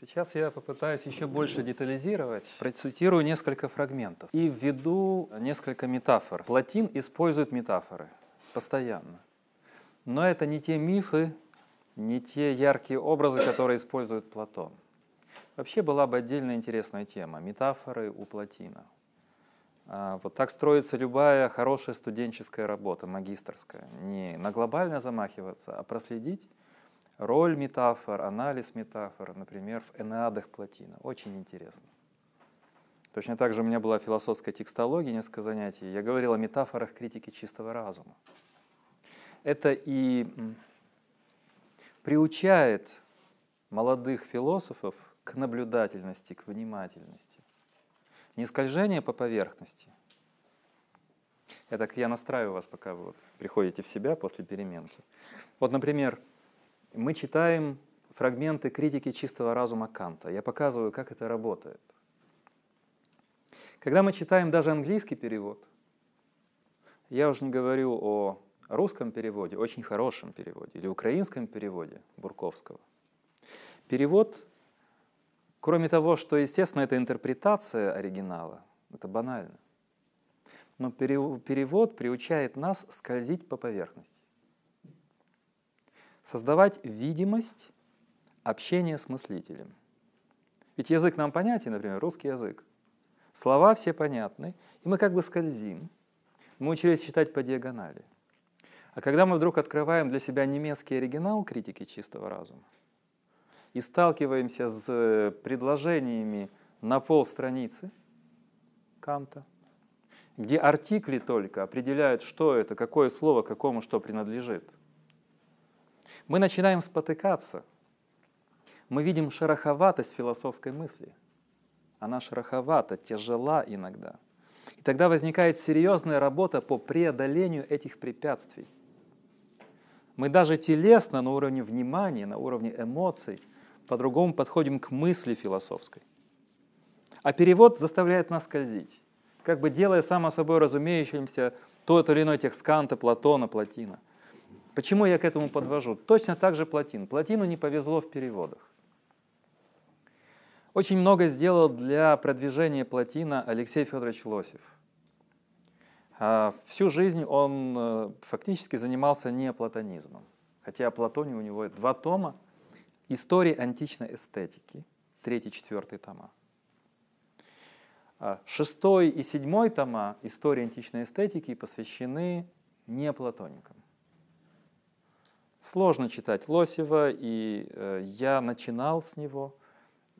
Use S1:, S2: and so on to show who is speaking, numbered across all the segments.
S1: Сейчас я попытаюсь еще больше детализировать. Процитирую несколько фрагментов и введу несколько метафор. Платин использует метафоры постоянно. Но это не те мифы, не те яркие образы, которые использует Платон. Вообще была бы отдельная интересная тема – метафоры у Платина. А, вот так строится любая хорошая студенческая работа, магистрская. Не на глобально замахиваться, а проследить роль метафор, анализ метафор, например, в Энеадах Платина. Очень интересно. Точно так же у меня была философская текстология, несколько занятий. Я говорил о метафорах критики чистого разума. Это и приучает молодых философов к наблюдательности, к внимательности. Не скольжение по поверхности. Это так я настраиваю вас, пока вы вот приходите в себя после переменки. Вот, например, мы читаем фрагменты критики чистого разума Канта. Я показываю, как это работает. Когда мы читаем даже английский перевод, я уже не говорю о русском переводе, очень хорошем переводе, или украинском переводе Бурковского. Перевод, кроме того, что, естественно, это интерпретация оригинала, это банально, но перевод приучает нас скользить по поверхности. Создавать видимость общения с мыслителем. Ведь язык нам понятен, например, русский язык. Слова все понятны, и мы как бы скользим. Мы учились читать по диагонали – а когда мы вдруг открываем для себя немецкий оригинал критики чистого разума и сталкиваемся с предложениями на пол страницы Канта, где артикли только определяют, что это, какое слово какому что принадлежит, мы начинаем спотыкаться. Мы видим шероховатость философской мысли. Она шероховата, тяжела иногда. И тогда возникает серьезная работа по преодолению этих препятствий. Мы даже телесно, на уровне внимания, на уровне эмоций, по-другому подходим к мысли философской. А перевод заставляет нас скользить, как бы делая само собой разумеющимся тот или иной текст Канта, Платона, Платина. Почему я к этому подвожу? Точно так же Платин. Платину не повезло в переводах. Очень много сделал для продвижения Платина Алексей Федорович Лосев – а всю жизнь он э, фактически занимался неоплатонизмом. Хотя о Платоне у него два тома. Истории античной эстетики, третий, четвертый тома. А шестой и седьмой тома истории античной эстетики посвящены неоплатоникам. Сложно читать Лосева, и э, я начинал с него.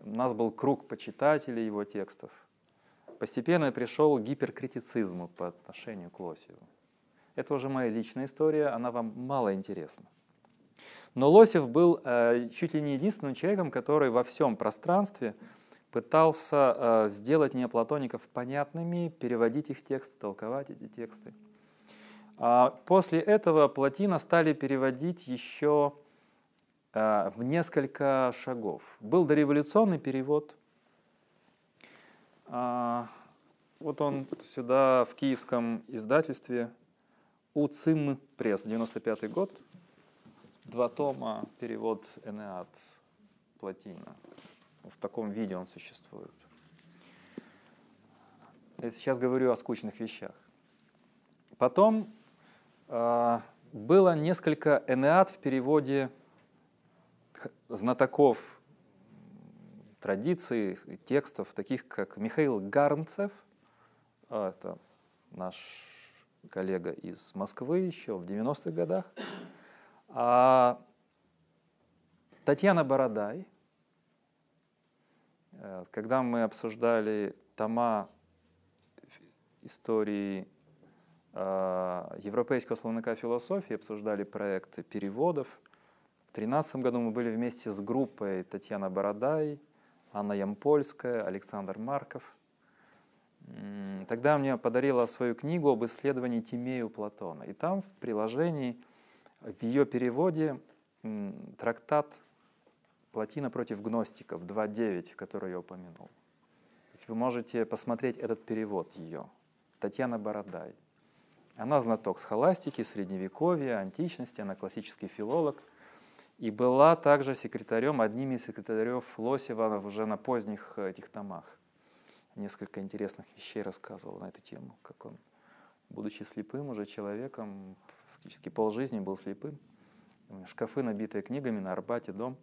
S1: У нас был круг почитателей его текстов – постепенно я пришел к гиперкритицизму по отношению к Лосеву. Это уже моя личная история, она вам мало интересна. Но Лосев был э, чуть ли не единственным человеком, который во всем пространстве пытался э, сделать неоплатоников понятными, переводить их тексты, толковать эти тексты. А после этого Платина стали переводить еще э, в несколько шагов. Был дореволюционный перевод – а, вот он сюда в киевском издательстве УЦИМ пресс, 95 год. Два тома, перевод Энеад Платина. В таком виде он существует. Я сейчас говорю о скучных вещах. Потом было несколько Энеад в переводе знатоков традиций, текстов, таких как Михаил Гарнцев, а, это наш коллега из Москвы еще в 90-х годах, а Татьяна Бородай, э, когда мы обсуждали тома истории а, европейского словника философии, обсуждали проекты переводов. В 2013 году мы были вместе с группой Татьяна Бородай, Анна Ямпольская, Александр Марков. Тогда мне подарила свою книгу об исследовании Тимею Платона. И там в приложении, в ее переводе, трактат Платина против гностиков 2.9, который я упомянул. Вы можете посмотреть этот перевод ее. Татьяна Бородай. Она знаток схоластики, средневековья, античности, она классический филолог. И была также секретарем, одним из секретарев Лосева уже на поздних э, этих томах. Несколько интересных вещей рассказывал на эту тему, как он, будучи слепым уже человеком, фактически полжизни был слепым, шкафы, набитые книгами на Арбате, дом,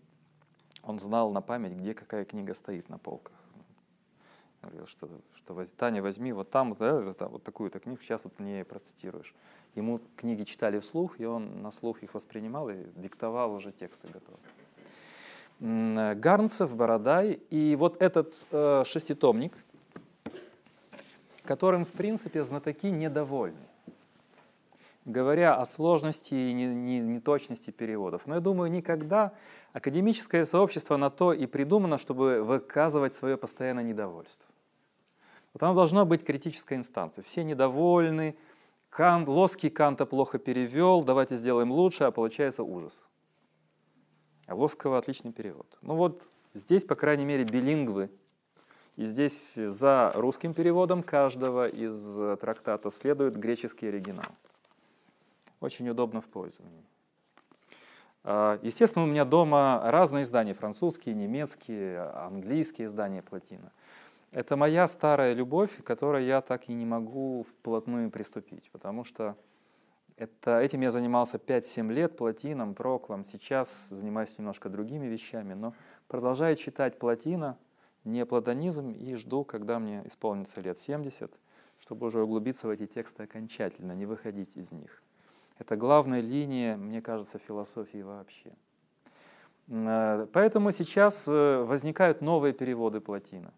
S1: он знал на память, где какая книга стоит на полках. Говорил, что, что Таня, возьми вот там, да, вот такую-то книгу, сейчас вот мне процитируешь. Ему книги читали вслух, и он на слух их воспринимал и диктовал уже тексты готовы. Гарнцев, Бородай. И вот этот э, шеститомник, которым, в принципе, знатоки недовольны, говоря о сложности и неточности переводов. Но я думаю, никогда академическое сообщество на то и придумано, чтобы выказывать свое постоянное недовольство. Вот оно должно быть критической инстанцией. Все недовольны, Кант, Лоский Канта плохо перевел, давайте сделаем лучше, а получается ужас. А Лоского отличный перевод. Ну вот здесь, по крайней мере, билингвы. И здесь за русским переводом каждого из трактатов следует греческий оригинал. Очень удобно в пользовании. А, естественно, у меня дома разные издания, французские, немецкие, английские издания Платина. Это моя старая любовь, к которой я так и не могу вплотную приступить, потому что это, этим я занимался 5-7 лет, платином, проклом. Сейчас занимаюсь немножко другими вещами, но продолжаю читать платина, не платонизм, и жду, когда мне исполнится лет 70, чтобы уже углубиться в эти тексты окончательно, не выходить из них. Это главная линия, мне кажется, философии вообще. Э, поэтому сейчас э, возникают новые переводы платина.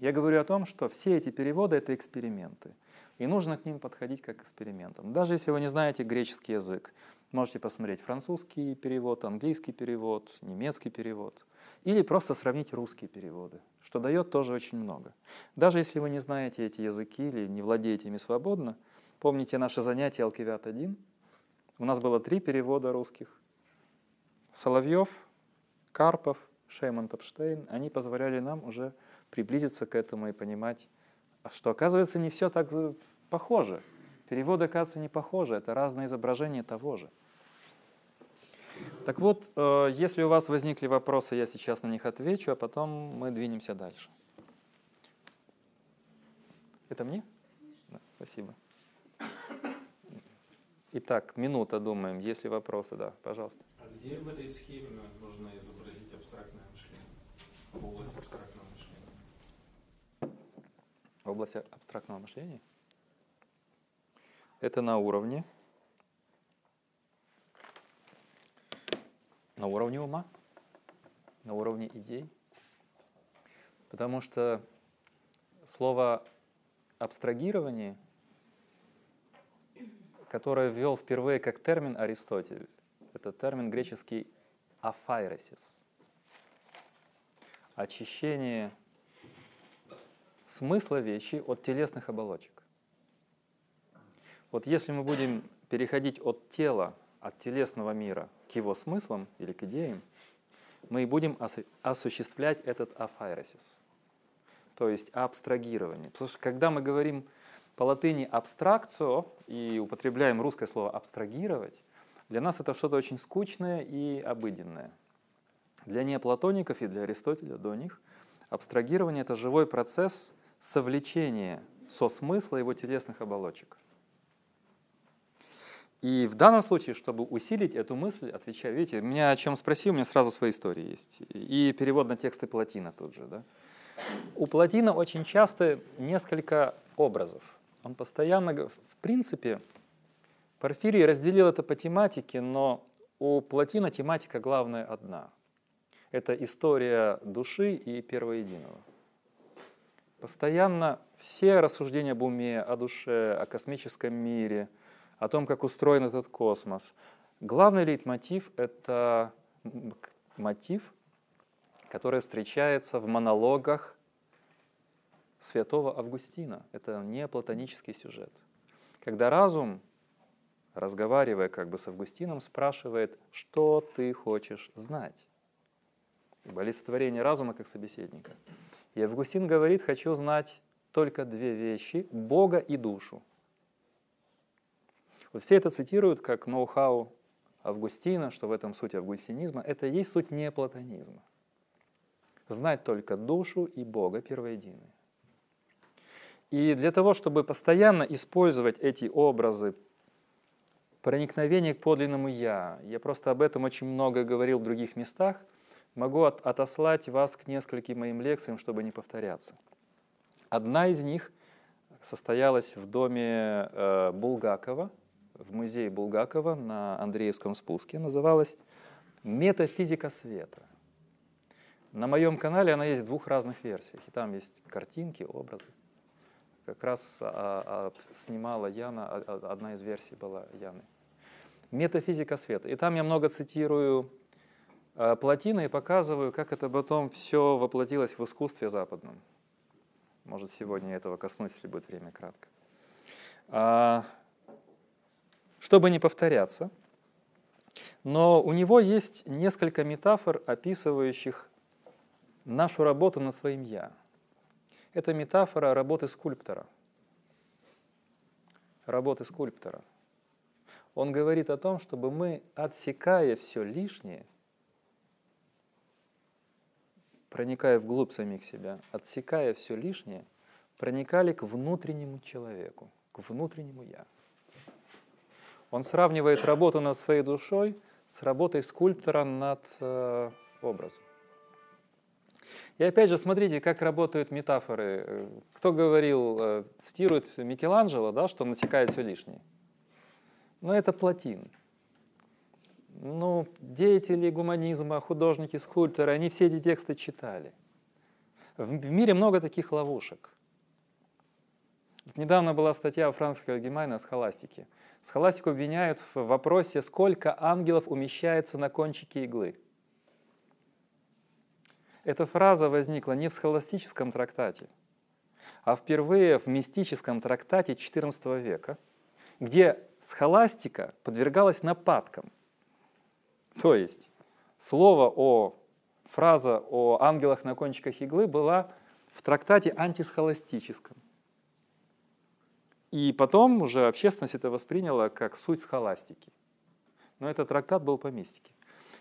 S1: Я говорю о том, что все эти переводы — это эксперименты. И нужно к ним подходить как к экспериментам. Даже если вы не знаете греческий язык, можете посмотреть французский перевод, английский перевод, немецкий перевод. Или просто сравнить русские переводы, что дает тоже очень много. Даже если вы не знаете эти языки или не владеете ими свободно, помните наше занятие Алкивиат-1? У нас было три перевода русских. Соловьев, Карпов, Шейман Топштейн, они позволяли нам уже приблизиться к этому и понимать, а что оказывается не все так похоже. Переводы, оказывается, не похожи, это разные изображения того же. Так вот, э, если у вас возникли вопросы, я сейчас на них отвечу, а потом мы двинемся дальше. Это мне? Да, спасибо. Итак, минута думаем. Есть ли вопросы? Да, пожалуйста.
S2: А где в этой схеме можно изобразить абстрактное мышление? В области абстрактного
S1: в области абстрактного мышления, это на уровне, на уровне ума, на уровне идей. Потому что слово абстрагирование, которое ввел впервые как термин Аристотель, это термин греческий афайресис, очищение смысла вещи от телесных оболочек. Вот если мы будем переходить от тела, от телесного мира к его смыслам или к идеям, мы и будем осуществлять этот афайросис, то есть абстрагирование. Потому что когда мы говорим по латыни абстракцио и употребляем русское слово абстрагировать, для нас это что-то очень скучное и обыденное. Для неоплатоников и для Аристотеля до них абстрагирование — это живой процесс — совлечение со смысла его телесных оболочек. И в данном случае, чтобы усилить эту мысль, отвечаю, видите, меня о чем спросил, у меня сразу свои истории есть. И перевод на тексты Платина тут же. Да? У Платина очень часто несколько образов. Он постоянно, в принципе, Порфирий разделил это по тематике, но у Платина тематика главная одна. Это история души и первоединого. Постоянно все рассуждения об уме, о душе, о космическом мире, о том, как устроен этот космос. Главный лейтмотив — это мотив, который встречается в монологах святого Августина. Это не платонический сюжет. Когда разум, разговаривая как бы с Августином, спрашивает, что ты хочешь знать. Олицетворение разума как собеседника. И Августин говорит, хочу знать только две вещи – Бога и душу. Вот все это цитируют как ноу-хау Августина, что в этом суть августинизма, это и есть суть неоплатонизма. Знать только душу и Бога первоединый. И для того, чтобы постоянно использовать эти образы проникновения к подлинному «я», я просто об этом очень много говорил в других местах, могу от, отослать вас к нескольким моим лекциям, чтобы не повторяться. Одна из них состоялась в доме э, Булгакова, в музее Булгакова на Андреевском спуске, называлась «Метафизика света». На моем канале она есть в двух разных версиях, и там есть картинки, образы. Как раз а, а, снимала Яна, а, а одна из версий была Яны. Метафизика света. И там я много цитирую а, Платина и показываю, как это потом все воплотилось в искусстве западном. Может, сегодня этого коснусь, если будет время кратко. А, чтобы не повторяться, но у него есть несколько метафор, описывающих нашу работу над своим «я». Это метафора работы скульптора. Работы скульптора. Он говорит о том, чтобы мы, отсекая все лишнее, проникая вглубь самих себя, отсекая все лишнее, проникали к внутреннему человеку, к внутреннему «я». Он сравнивает работу над своей душой с работой скульптора над э, образом. И опять же, смотрите, как работают метафоры. Кто говорил, э, цитирует Микеланджело, да, что он насекает все лишнее? Ну, это Платин. Ну, деятели гуманизма, художники, скульпторы, они все эти тексты читали. В мире много таких ловушек. Недавно была статья у Франка Альгемайна о схоластике. Схоластику обвиняют в вопросе, сколько ангелов умещается на кончике иглы. Эта фраза возникла не в схоластическом трактате, а впервые в мистическом трактате XIV века, где схоластика подвергалась нападкам. То есть слово о, фраза о ангелах на кончиках иглы была в трактате антисхоластическом. И потом уже общественность это восприняла как суть схоластики. Но этот трактат был по мистике.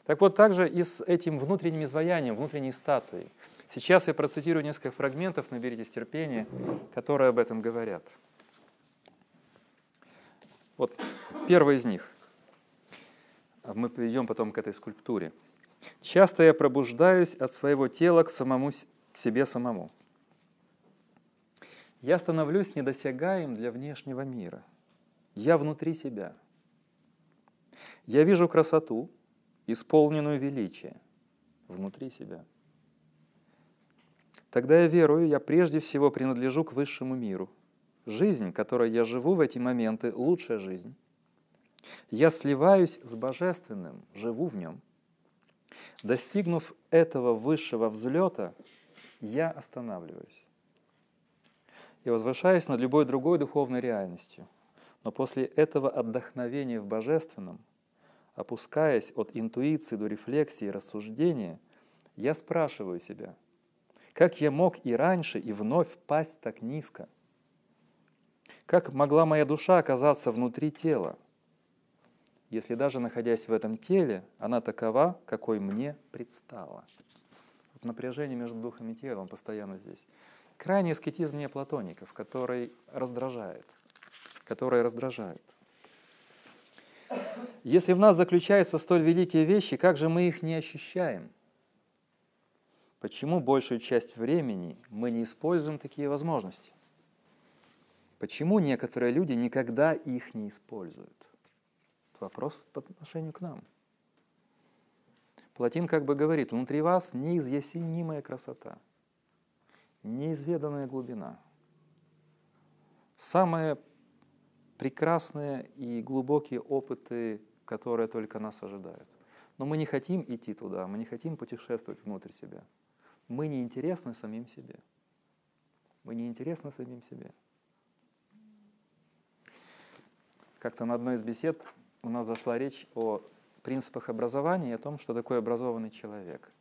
S1: Так вот, также и с этим внутренним изваянием, внутренней статуей. Сейчас я процитирую несколько фрагментов, наберитесь терпения, которые об этом говорят. Вот первый из них. Мы перейдем потом к этой скульптуре. «Часто я пробуждаюсь от своего тела к, самому, к себе самому. Я становлюсь недосягаем для внешнего мира. Я внутри себя. Я вижу красоту, исполненную величия внутри себя. Тогда я верую, я прежде всего принадлежу к высшему миру. Жизнь, которой я живу в эти моменты, лучшая жизнь. Я сливаюсь с Божественным, живу в нем. Достигнув этого высшего взлета, я останавливаюсь. Я возвышаюсь над любой другой духовной реальностью. Но после этого отдохновения в Божественном – опускаясь от интуиции до рефлексии и рассуждения, я спрашиваю себя, как я мог и раньше, и вновь пасть так низко? Как могла моя душа оказаться внутри тела, если даже находясь в этом теле, она такова, какой мне предстала? Вот напряжение между духом и телом постоянно здесь. Крайний аскетизм неоплатоников, который раздражает, который раздражает. Если в нас заключаются столь великие вещи, как же мы их не ощущаем? Почему большую часть времени мы не используем такие возможности? Почему некоторые люди никогда их не используют? Вопрос по отношению к нам. Платин как бы говорит, внутри вас неизъяснимая красота, неизведанная глубина. Самое прекрасные и глубокие опыты, которые только нас ожидают. Но мы не хотим идти туда, мы не хотим путешествовать внутрь себя. Мы не интересны самим себе. Мы не интересны самим себе. Как-то на одной из бесед у нас зашла речь о принципах образования и о том, что такое образованный человек.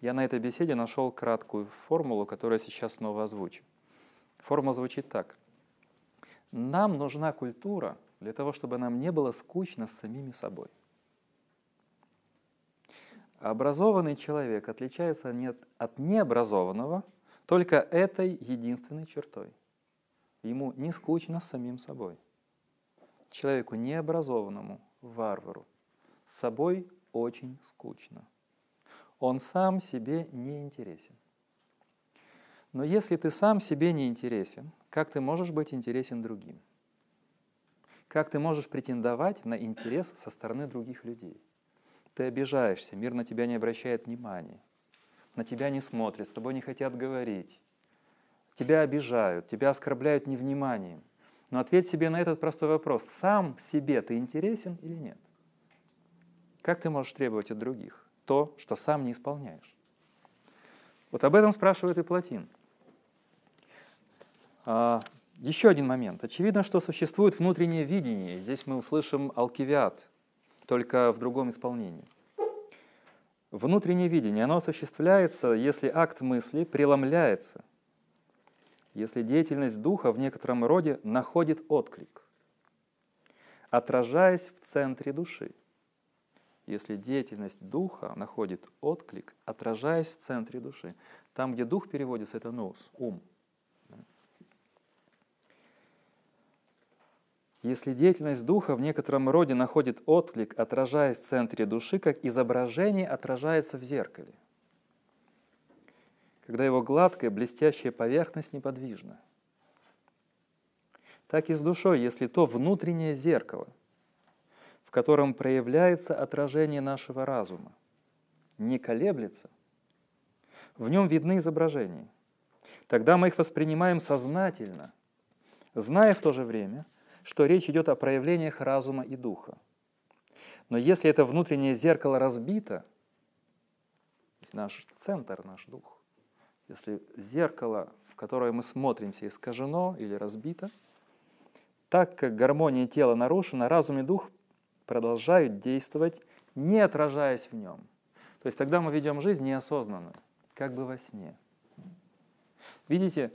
S1: Я на этой беседе нашел краткую формулу, которую я сейчас снова озвучу. Формула звучит так. Нам нужна культура для того, чтобы нам не было скучно с самими собой. Образованный человек отличается от необразованного только этой единственной чертой. Ему не скучно с самим собой. Человеку необразованному, варвару, с собой очень скучно. Он сам себе не интересен. Но если ты сам себе не интересен, как ты можешь быть интересен другим? Как ты можешь претендовать на интерес со стороны других людей? Ты обижаешься, мир на тебя не обращает внимания, на тебя не смотрят, с тобой не хотят говорить, тебя обижают, тебя оскорбляют невниманием. Но ответь себе на этот простой вопрос. Сам себе ты интересен или нет? Как ты можешь требовать от других то, что сам не исполняешь? Вот об этом спрашивает и Платин. А, еще один момент. Очевидно, что существует внутреннее видение. Здесь мы услышим алкивиат, только в другом исполнении. Внутреннее видение, оно осуществляется, если акт мысли преломляется, если деятельность духа в некотором роде находит отклик, отражаясь в центре души. Если деятельность духа находит отклик, отражаясь в центре души. Там, где дух переводится, это нос, ум. Если деятельность духа в некотором роде находит отклик, отражаясь в центре души, как изображение отражается в зеркале, когда его гладкая, блестящая поверхность неподвижна. Так и с душой, если то внутреннее зеркало, в котором проявляется отражение нашего разума, не колеблется, в нем видны изображения. Тогда мы их воспринимаем сознательно, зная в то же время – что речь идет о проявлениях разума и духа. Но если это внутреннее зеркало разбито, наш центр, наш дух, если зеркало, в которое мы смотримся, искажено или разбито, так как гармония тела нарушена, разум и дух продолжают действовать, не отражаясь в нем. То есть тогда мы ведем жизнь неосознанно, как бы во сне. Видите,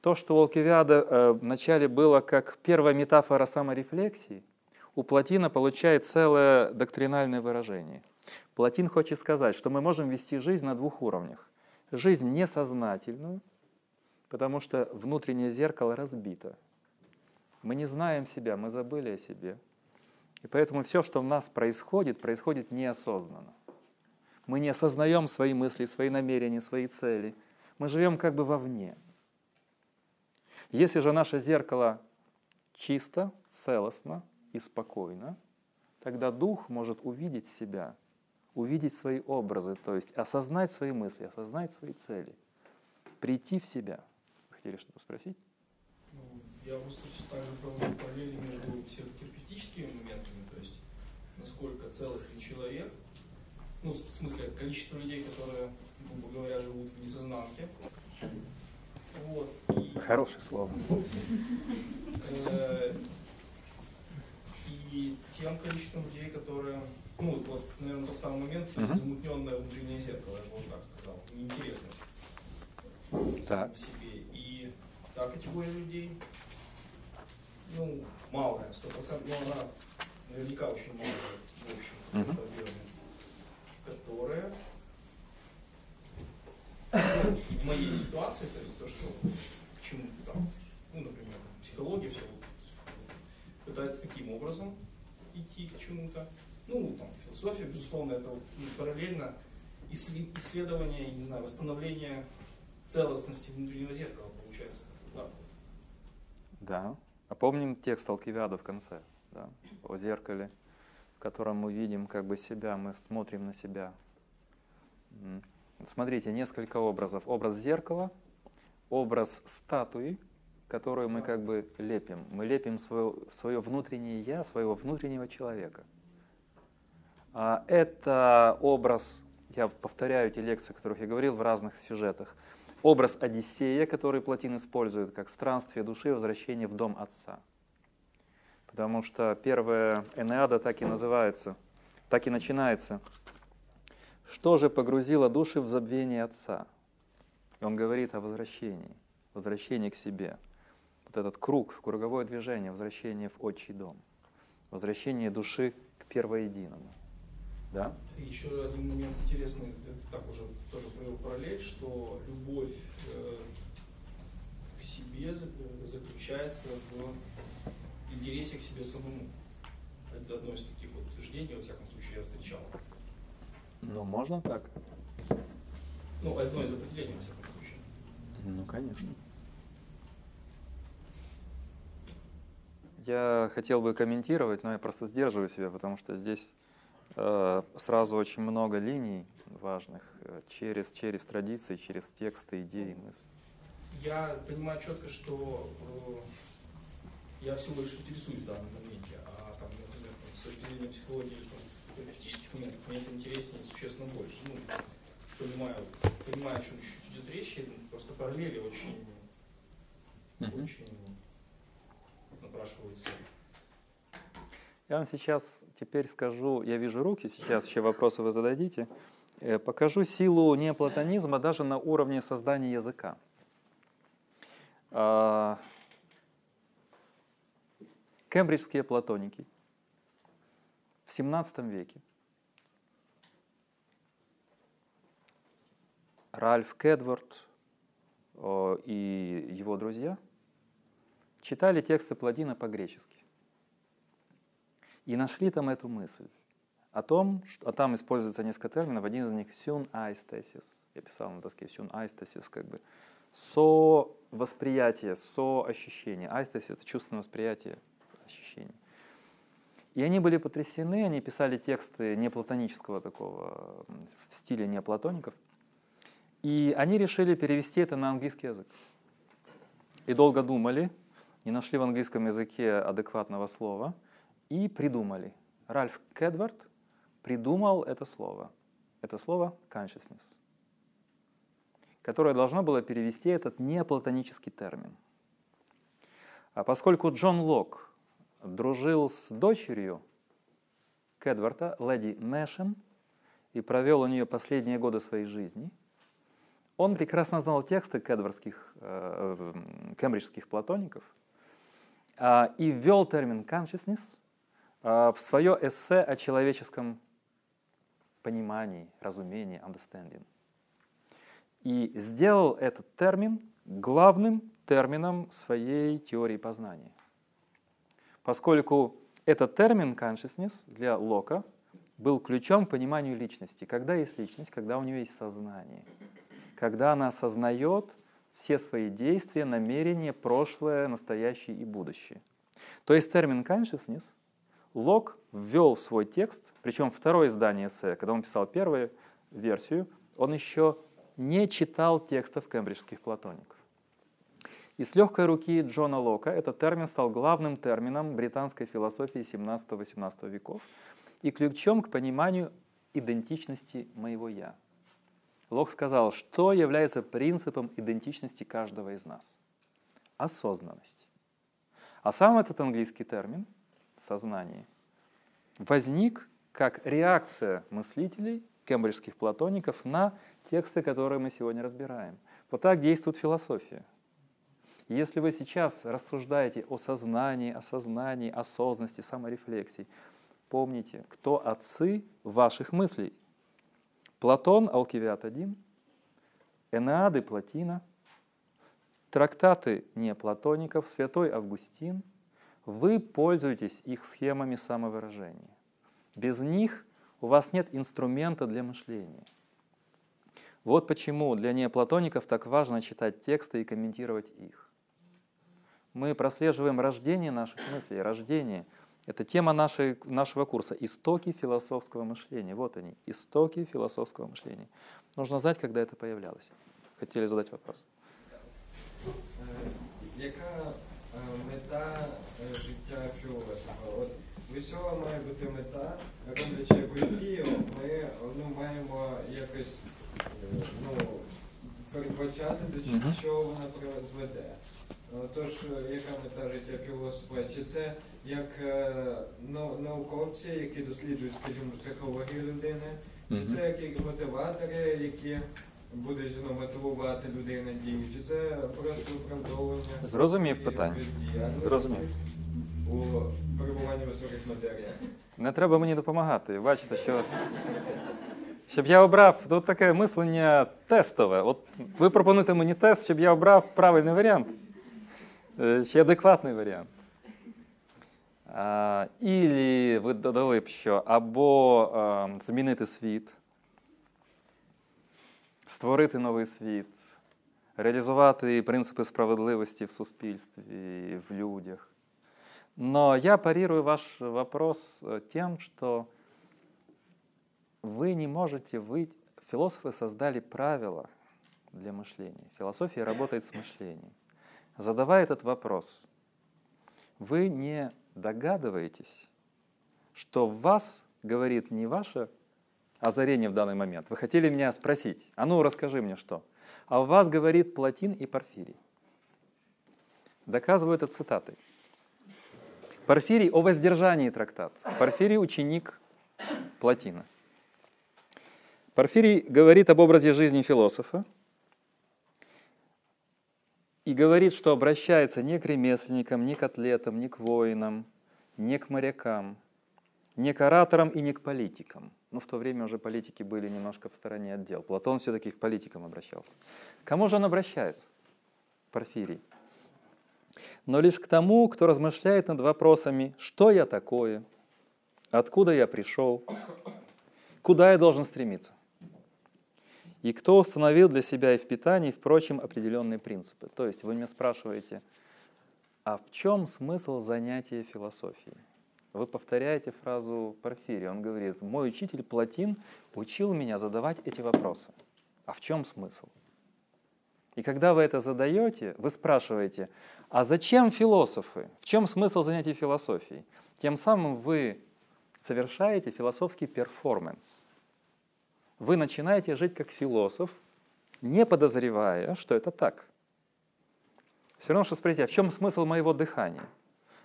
S1: то, что у Алкивиада э, вначале было как первая метафора саморефлексии, у Платина получает целое доктринальное выражение. Платин хочет сказать, что мы можем вести жизнь на двух уровнях. Жизнь несознательную, потому что внутреннее зеркало разбито. Мы не знаем себя, мы забыли о себе. И поэтому все, что в нас происходит, происходит неосознанно. Мы не осознаем свои мысли, свои намерения, свои цели. Мы живем как бы вовне. Если же наше зеркало чисто, целостно и спокойно, тогда дух может увидеть себя, увидеть свои образы, то есть осознать свои мысли, осознать свои цели, прийти в себя. Хотели что-то спросить?
S2: Ну, я просто также проводил параллели между психотерапевтическими моментами, то есть насколько целостный человек, ну, в смысле, количество людей, которые, грубо говоря, живут в несознанке, вот.
S1: И, Хорошее слово.
S2: Э, и тем количеством людей, которые, ну вот, наверное, тот самый момент, uh-huh. замутненное внутреннее зеркало, я бы вот так сказал, неинтересно
S1: так.
S2: себе. И та категория людей, ну, малая, сто процентов, но она наверняка очень малая, в общем, uh-huh. которая в моей ситуации, то есть то, что к чему там, ну, например, психология все пытается таким образом идти к чему-то. Ну, там, философия, безусловно, это вот, ну, параллельно исследование, не знаю, восстановление целостности внутреннего зеркала, получается. Да.
S1: Да. А помним текст Алкивиада в конце, да, о зеркале, в котором мы видим как бы себя, мы смотрим на себя. Смотрите, несколько образов. Образ зеркала, образ статуи, которую мы как бы лепим. Мы лепим свое, свое внутреннее «я», своего внутреннего человека. А это образ, я повторяю те лекции, о которых я говорил в разных сюжетах, образ Одиссея, который Платин использует как странствие души и возвращение в дом отца. Потому что первая Энеада так и называется, так и начинается – что же погрузило души в забвение Отца? И он говорит о возвращении, возвращении к себе. Вот этот круг, круговое движение, возвращение в отчий дом, возвращение души к первоединому. Да?
S2: Еще один момент интересный, так уже тоже провел параллель, что любовь э, к себе заключается в интересе к себе самому. Это одно из таких вот утверждений, во всяком случае, я встречал.
S1: Ну, можно так.
S2: Ну, одно из определений, во всяком случае.
S1: Ну, конечно. Я хотел бы комментировать, но я просто сдерживаю себя, потому что здесь сразу очень много линий важных э, через, через традиции, через тексты, идеи, мысли.
S2: Я понимаю четко, что э, я всего лишь интересуюсь в данном моменте, а там, например, там, с точки зрения психологии или терапевтических моментов мне это интереснее существенно больше. Ну, понимаю, понимаю, о чем чуть идет речь, просто параллели очень, mm-hmm. очень напрашиваются.
S1: Я вам сейчас теперь скажу, я вижу руки, сейчас еще вопросы вы зададите. Э, покажу силу неоплатонизма даже на уровне создания языка. А, кембриджские платоники в 17 веке. Ральф Кедворд и его друзья – читали тексты Пладина по-гречески и нашли там эту мысль о том, что а там используется несколько терминов, один из них сюн айстесис, я писал на доске сюн айстесис, как бы со восприятие, со ощущение. Айстесис — это чувственное восприятие ощущений. И они были потрясены, они писали тексты неплатонического такого, в стиле неоплатоников, и они решили перевести это на английский язык. И долго думали, не нашли в английском языке адекватного слова и придумали. Ральф Кедвард придумал это слово. Это слово consciousness, которое должно было перевести этот неоплатонический термин. А поскольку Джон Лок дружил с дочерью Кедварда, леди Нэшем, и провел у нее последние годы своей жизни, он прекрасно знал тексты кедвардских, э, э кембриджских платоников – а, и ввел термин consciousness в свое эссе о человеческом понимании, разумении, understanding. И сделал этот термин главным термином своей теории познания. Поскольку этот термин consciousness для Лока был ключом к пониманию личности. Когда есть личность, когда у нее есть сознание. Когда она осознает все свои действия, намерения, прошлое, настоящее и будущее. То есть термин consciousness Лок ввел в свой текст, причем второе издание эссе, когда он писал первую версию, он еще не читал текстов кембриджских платоников. И с легкой руки Джона Лока этот термин стал главным термином британской философии 17-18 веков и ключом к пониманию идентичности моего «я». Лок сказал, что является принципом идентичности каждого из нас. Осознанность. А сам этот английский термин «сознание» возник как реакция мыслителей, кембриджских платоников, на тексты, которые мы сегодня разбираем. Вот так действует философия. Если вы сейчас рассуждаете о сознании, осознании, осознанности, саморефлексии, помните, кто отцы ваших мыслей – Платон, Алкивиад 1, Энеады Платина, трактаты неоплатоников, Святой Августин, вы пользуетесь их схемами самовыражения. Без них у вас нет инструмента для мышления. Вот почему для неоплатоников так важно читать тексты и комментировать их. Мы прослеживаем рождение наших мыслей, рождение – это тема нашей, нашего курса «Истоки философского мышления». Вот они, истоки философского мышления. Нужно знать, когда это появлялось. Хотели задать вопрос.
S3: Яка мета життя філософа? От у всього має бути мета, роблячи якусь дію, ми ну, маємо якось ну, передбачати, до чого вона призведе. Тож, яка мета життя філософа? Чи це як науковці, які досліджують, скажімо, психологію людини, чи це як мотиватори, які будуть ну, мотивувати людей на дію, чи це просто виправдовування?
S1: Зрозумів питання. Зрозумів.
S3: У перебуванні в високих матеріях.
S1: Не треба мені допомагати. Бачите, що щоб я обрав, тут таке мислення тестове. От ви пропонуєте мені тест, щоб я обрав правильний варіант, е, чи адекватний варіант. А, Ілі ви додали б що або а, змінити світ, створити новий світ, реалізувати принципи справедливості в суспільстві, в людях. Но я парирую ваш вопрос э, тем, что вы не можете вы Философы создали правила для мышления. Философия работает с мышлением. Задавая этот вопрос, вы не догадываетесь, что в вас говорит не ваше озарение в данный момент. Вы хотели меня спросить, а ну расскажи мне что. А в вас говорит Платин и Порфирий. Доказываю это цитатой. Порфирий о воздержании трактат. Порфирий ученик Платина. Порфирий говорит об образе жизни философа и говорит, что обращается не к ремесленникам, не к атлетам, не к воинам, не к морякам, не к ораторам и не к политикам. Но в то время уже политики были немножко в стороне от дел. Платон все-таки к политикам обращался. Кому же он обращается? Порфирий. Но лишь к тому, кто размышляет над вопросами, что я такое, откуда я пришел, куда я должен стремиться. И кто установил для себя и в питании, и в прочем определенные принципы. То есть вы меня спрашиваете, а в чем смысл занятия философией? Вы повторяете фразу Порфирия. Он говорит, мой учитель Платин учил меня задавать эти вопросы. А в чем смысл? И когда вы это задаете, вы спрашиваете, а зачем философы? В чем смысл занятий философией? Тем самым вы совершаете философский перформанс вы начинаете жить как философ, не подозревая, что это так. Все равно, что спросите, а в чем смысл моего дыхания?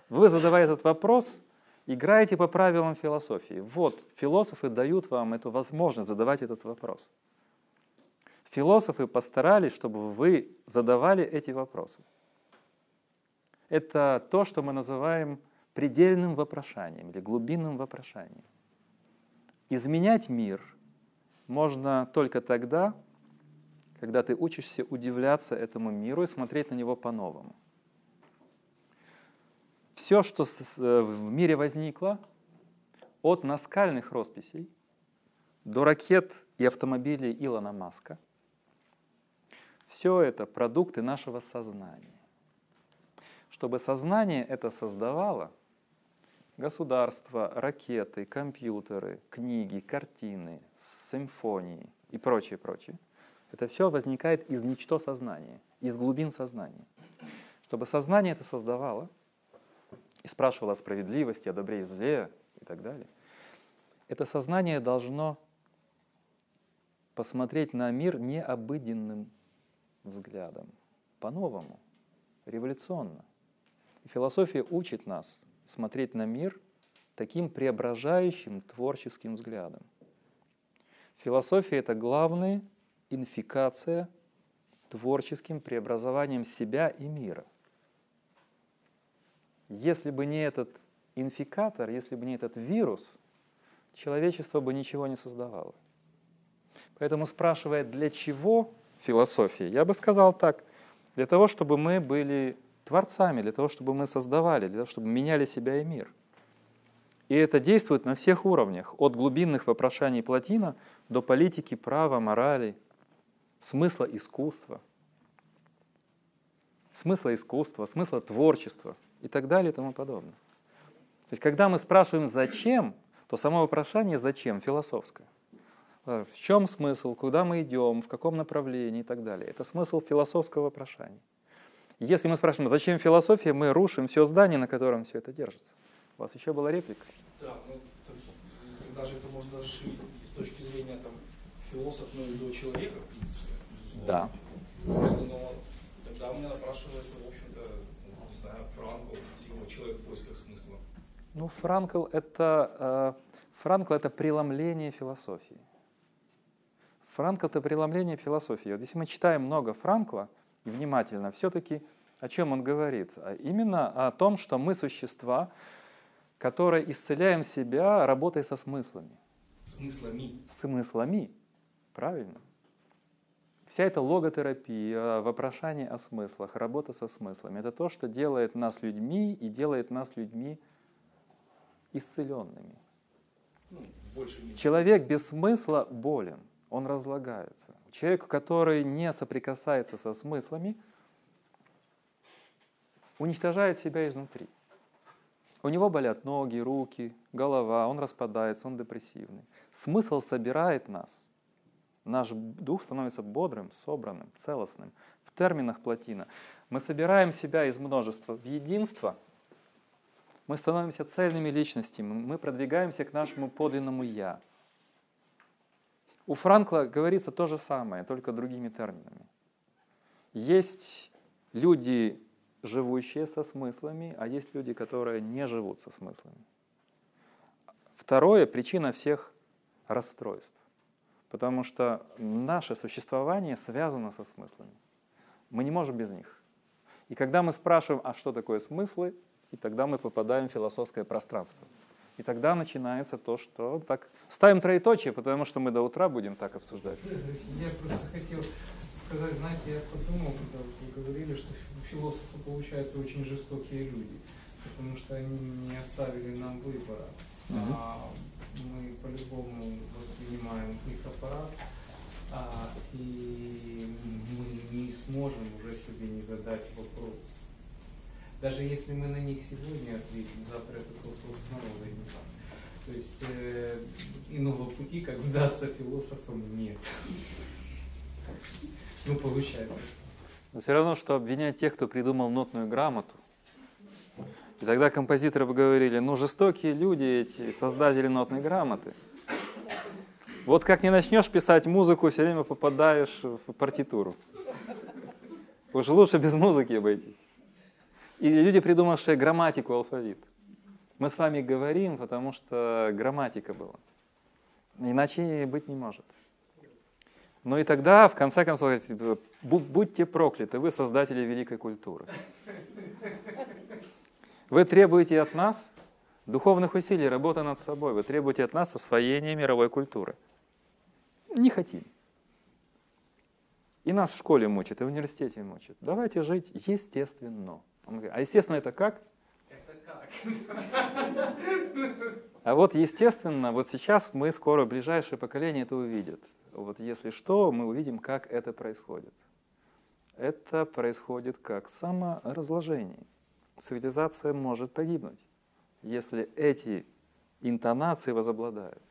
S1: Вы, задавая этот вопрос, играете по правилам философии. Вот, философы дают вам эту возможность задавать этот вопрос. Философы постарались, чтобы вы задавали эти вопросы. Это то, что мы называем предельным вопрошанием или глубинным вопрошанием. Изменять мир — можно только тогда, когда ты учишься удивляться этому миру и смотреть на него по-новому. Все, что э, в мире возникло, от наскальных росписей до ракет и автомобилей Илона Маска, все это продукты нашего сознания. Чтобы сознание это создавало, государства, ракеты, компьютеры, книги, картины, симфонии и прочее, прочее. Это все возникает из ничто сознания, из глубин сознания. Чтобы сознание это создавало и спрашивало о справедливости, о добре и зле и так далее, это сознание должно посмотреть на мир необыденным взглядом, по-новому, революционно. Философия учит нас смотреть на мир таким преображающим творческим взглядом. Философия — это главная инфикация творческим преобразованием себя и мира. Если бы не этот инфикатор, если бы не этот вирус, человечество бы ничего не создавало. Поэтому спрашивая, для чего философия, я бы сказал так, для того, чтобы мы были творцами, для того, чтобы мы создавали, для того, чтобы меняли себя и мир. И это действует на всех уровнях, от глубинных вопрошаний Платина до политики, права, морали, смысла искусства, смысла искусства, смысла творчества и так далее и тому подобное. То есть, когда мы спрашиваем «зачем?», то само вопрошание «зачем?» философское. Э, в чем смысл, куда мы идем, в каком направлении и так далее. Это смысл философского вопрошания. Если мы спрашиваем, зачем философия, мы рушим все здание, на котором все это держится. У вас еще была реплика?
S2: Да, ну, тогда же это можно расширить точки зрения там, философ, ну и до человека, в принципе.
S1: Да.
S2: Просто, но тогда у меня напрашивается, в общем-то, ну, не знаю, Франкл, его человек в поисках смысла.
S1: Ну, Франкл это, э, Франкл это преломление философии. Франкл это преломление философии. Вот если мы читаем много Франкла и внимательно, все-таки о чем он говорит? А именно о том, что мы существа, которые исцеляем себя, работая со смыслами.
S2: Смыслами.
S1: Смыслами, правильно. Вся эта логотерапия, вопрошание о смыслах, работа со смыслами, это то, что делает нас людьми и делает нас людьми исцеленными.
S2: Ну,
S1: Человек без смысла болен, он разлагается. Человек, который не соприкасается со смыслами, уничтожает себя изнутри. У него болят ноги, руки, голова, он распадается, он депрессивный. Смысл собирает нас. Наш дух становится бодрым, собранным, целостным. В терминах плотина. Мы собираем себя из множества в единство. Мы становимся цельными личностями. Мы продвигаемся к нашему подлинному «я». У Франкла говорится то же самое, только другими терминами. Есть люди, живущие со смыслами, а есть люди, которые не живут со смыслами. Второе – причина всех расстройств. Потому что наше существование связано со смыслами. Мы не можем без них. И когда мы спрашиваем, а что такое смыслы, и тогда мы попадаем в философское пространство – и тогда начинается то, что так... Ставим троеточие, потому что мы до утра будем так обсуждать.
S4: Я просто хотел сказать, знаете, я подумал, когда вы говорили, что философы, получаются очень жестокие люди, потому что они не оставили нам выбора. Угу. Мы по-любому воспринимаем их аппарат, а, и мы не сможем уже себе не задать вопрос даже если мы на них сегодня ответим, завтра этот вопрос снова возникнет. То есть э, иного пути, как сдаться философам, нет. Ну, получается.
S1: Все равно, что обвинять тех, кто придумал нотную грамоту. И тогда композиторы бы говорили, ну, жестокие люди эти, создатели нотной грамоты. Вот как не начнешь писать музыку, все время попадаешь в партитуру. Уж лучше без музыки обойтись. И люди, придумавшие грамматику, алфавит. Мы с вами говорим, потому что грамматика была. Иначе быть не может. Ну и тогда, в конце концов, будьте прокляты, вы создатели великой культуры. Вы требуете от нас духовных усилий, работы над собой. Вы требуете от нас освоения мировой культуры. Не хотим. И нас в школе мучат, и в университете мучат. Давайте жить естественно. Он говорит, а естественно это как?
S4: Это как?
S1: А вот естественно, вот сейчас мы скоро, ближайшее поколение это увидит. Вот если что, мы увидим, как это происходит. Это происходит как саморазложение. Цивилизация может погибнуть, если эти интонации возобладают.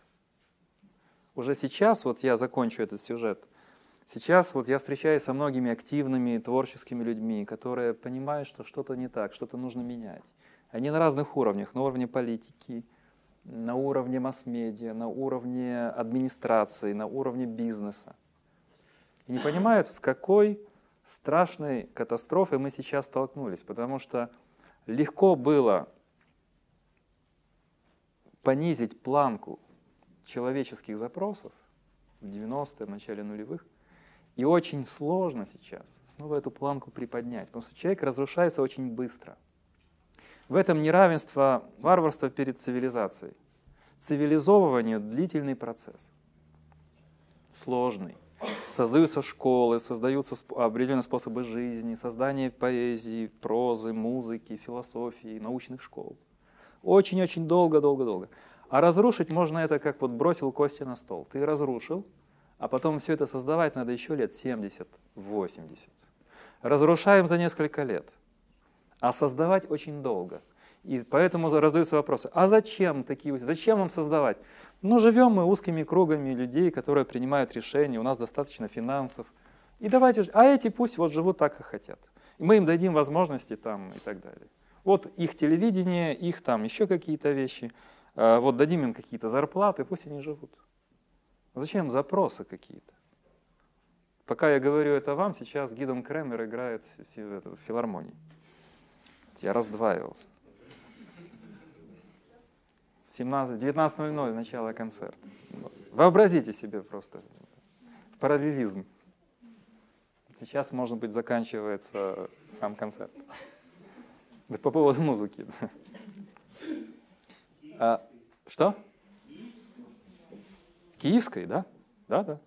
S1: Уже сейчас, вот я закончу этот сюжет – Сейчас вот я встречаюсь со многими активными творческими людьми, которые понимают, что что-то не так, что-то нужно менять. Они на разных уровнях, на уровне политики, на уровне масс-медиа, на уровне администрации, на уровне бизнеса. И не понимают, с какой страшной катастрофой мы сейчас столкнулись, потому что легко было понизить планку человеческих запросов в 90-е, в начале нулевых – и очень сложно сейчас снова эту планку приподнять, потому что человек разрушается очень быстро. В этом неравенство варварства перед цивилизацией. Цивилизовывание – длительный процесс, сложный. Создаются школы, создаются определенные способы жизни, создание поэзии, прозы, музыки, философии, научных школ. Очень-очень долго-долго-долго. А разрушить можно это, как вот бросил кости на стол. Ты разрушил – а потом все это создавать надо еще лет 70-80. Разрушаем за несколько лет, а создавать очень долго. И поэтому раздаются вопросы, а зачем такие, зачем нам создавать? Ну, живем мы узкими кругами людей, которые принимают решения, у нас достаточно финансов. И давайте, а эти пусть вот живут так, как хотят. И мы им дадим возможности там и так далее. Вот их телевидение, их там еще какие-то вещи. А вот дадим им какие-то зарплаты, пусть они живут. Зачем запросы какие-то? Пока я говорю это вам, сейчас Гидон Кремер играет в филармонии. Я раздваивался. 19.00 начало концерта. Вообразите себе просто параллелизм. Сейчас, может быть, заканчивается сам концерт. Да по поводу музыки. А, что? Киевской, да? Да, да.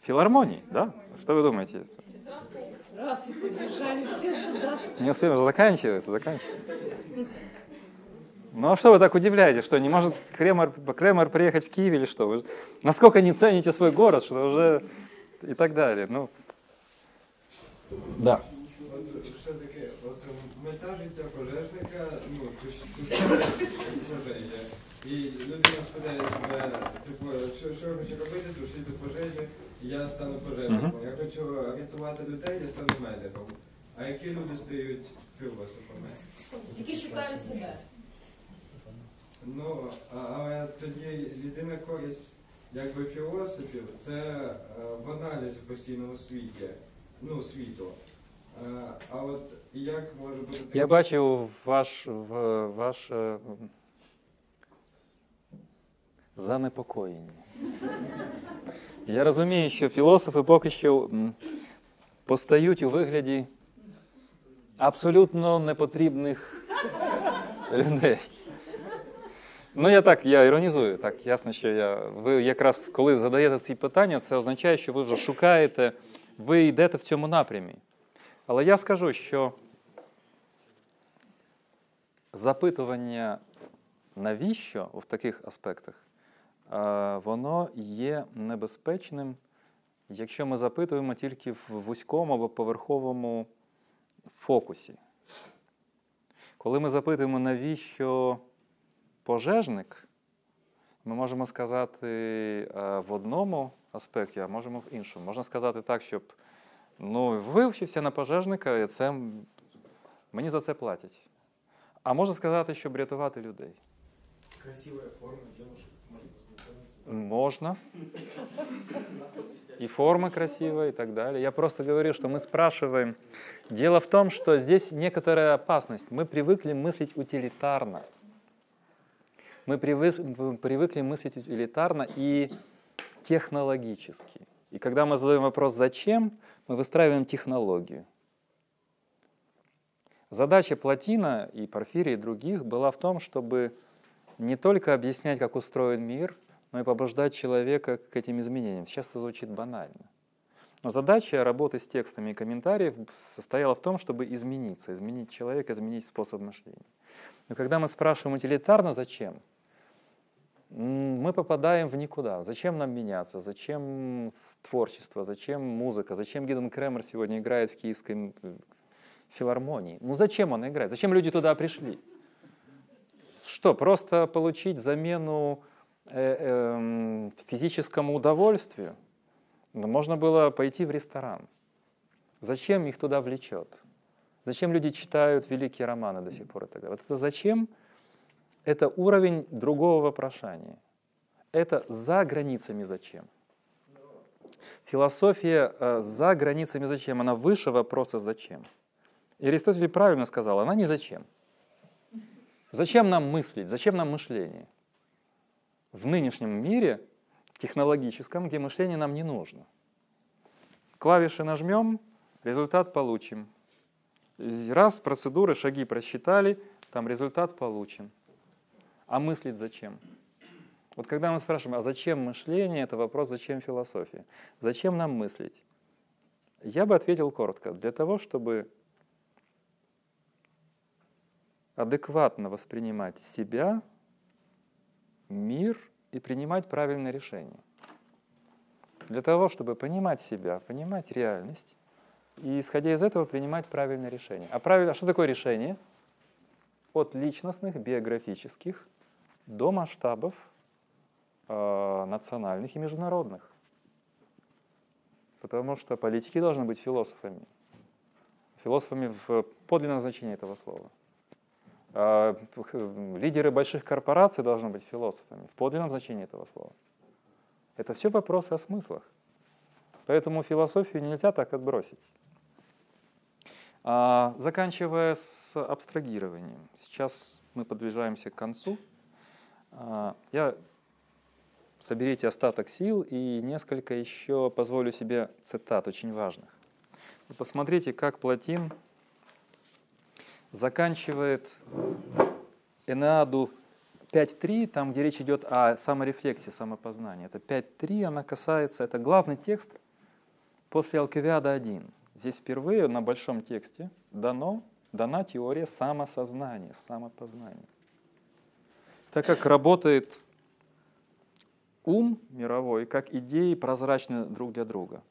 S1: Филармонии, да? Что вы думаете?
S5: Раз и побежали все туда.
S1: Не успеем, заканчивается, заканчивается. Ну а что вы так удивляетесь, что не может Кремер, Кремер приехать в Киев или что? Вы насколько не цените свой город, что уже и так далее. Ну, да.
S3: От все-таки, от мета життя пожежника, ну, тушити пожежі. І людина спитає себе, типу, що, що я хочу робити, тушити пожежі, і я стану пожежником. Я хочу орієнтувати людей, я стану медиком. А які люди стають філософами?
S5: Які шукають себе.
S3: Ну, але тоді єдина користь якби філософів це е, в аналізі постійному світі, ну, світу. Е, А от як може бути?
S1: Я бачив ваш, ваш е, занепокоєння. Я розумію, що філософи поки що постають у вигляді абсолютно непотрібних людей. Ну, я так, я іронізую. Так, ясно, що я. Ви якраз коли задаєте ці питання, це означає, що ви вже шукаєте, ви йдете в цьому напрямі. Але я скажу, що запитування навіщо в таких аспектах, е, воно є небезпечним, якщо ми запитуємо тільки в вузькому або поверховому фокусі. Коли ми запитуємо, навіщо пожежник, ми можемо сказати е, в одному аспекті, а можемо в іншому. Можна сказати так, щоб ну, вивчився на пожежника, і це м- мені за це платять. А можна сказати, щоб рятувати людей.
S4: Красивая форма девушек можно познакомиться.
S1: Можно. И форма красивая и так далее. Я просто говорю, что мы спрашиваем. Дело в том, что здесь некоторая опасность. Мы привыкли мыслить утилитарно. Мы привыкли мыслить утилитарно и технологически. И когда мы задаем вопрос «зачем?», мы выстраиваем технологию. Задача Платина и Порфирия и других была в том, чтобы не только объяснять, как устроен мир, но и побуждать человека к этим изменениям. Сейчас это звучит банально. Но задача работы с текстами и комментариев состояла в том, чтобы измениться, изменить человека, изменить способ мышления. Но когда мы спрашиваем утилитарно, зачем, мы попадаем в никуда. Зачем нам меняться? Зачем творчество? Зачем музыка? Зачем Гиден Кремер сегодня играет в киевской филармонии? Ну зачем он играет? Зачем люди туда пришли? Что, просто получить замену э, эм, физическому удовольствию? Но можно было пойти в ресторан. Зачем их туда влечет? Зачем люди читают великие романы до сих пор? Вот это зачем? Это уровень другого вопрошания. Это за границами зачем? Философия э, за границами зачем? Она выше вопроса зачем. И Аристотель правильно сказал, она не зачем. Зачем нам мыслить? Зачем нам мышление? В нынешнем мире технологическом, где мышление нам не нужно. Клавиши нажмем, результат получим. Раз, процедуры, шаги просчитали, там результат получим. А мыслить зачем? Вот когда мы спрашиваем, а зачем мышление, это вопрос, зачем философия? Зачем нам мыслить? Я бы ответил коротко. Для того, чтобы адекватно воспринимать себя, мир и принимать правильное решение. Для того, чтобы понимать себя, понимать реальность, и исходя из этого принимать правильное решение. А правильно, что такое решение? От личностных, биографических до масштабов э, национальных и международных. Потому что политики должны быть философами. Философами в подлинном значении этого слова. А, х- Лидеры больших корпораций должны быть философами в подлинном значении этого слова. Это все вопросы о смыслах. Поэтому философию нельзя так отбросить. А, Заканчивая с абстрагированием, сейчас мы подвижаемся к концу. А, Я соберите остаток сил и несколько еще позволю себе цитат очень важных. Посмотрите, как Платин заканчивает Энеаду 5.3, там, где речь идет о саморефлексии, самопознании. Это 5.3, она касается, это главный текст после Алкивиада 1. Здесь впервые на большом тексте дано, дана теория самосознания, самопознания. Так как работает ум мировой, как идеи прозрачны друг для друга.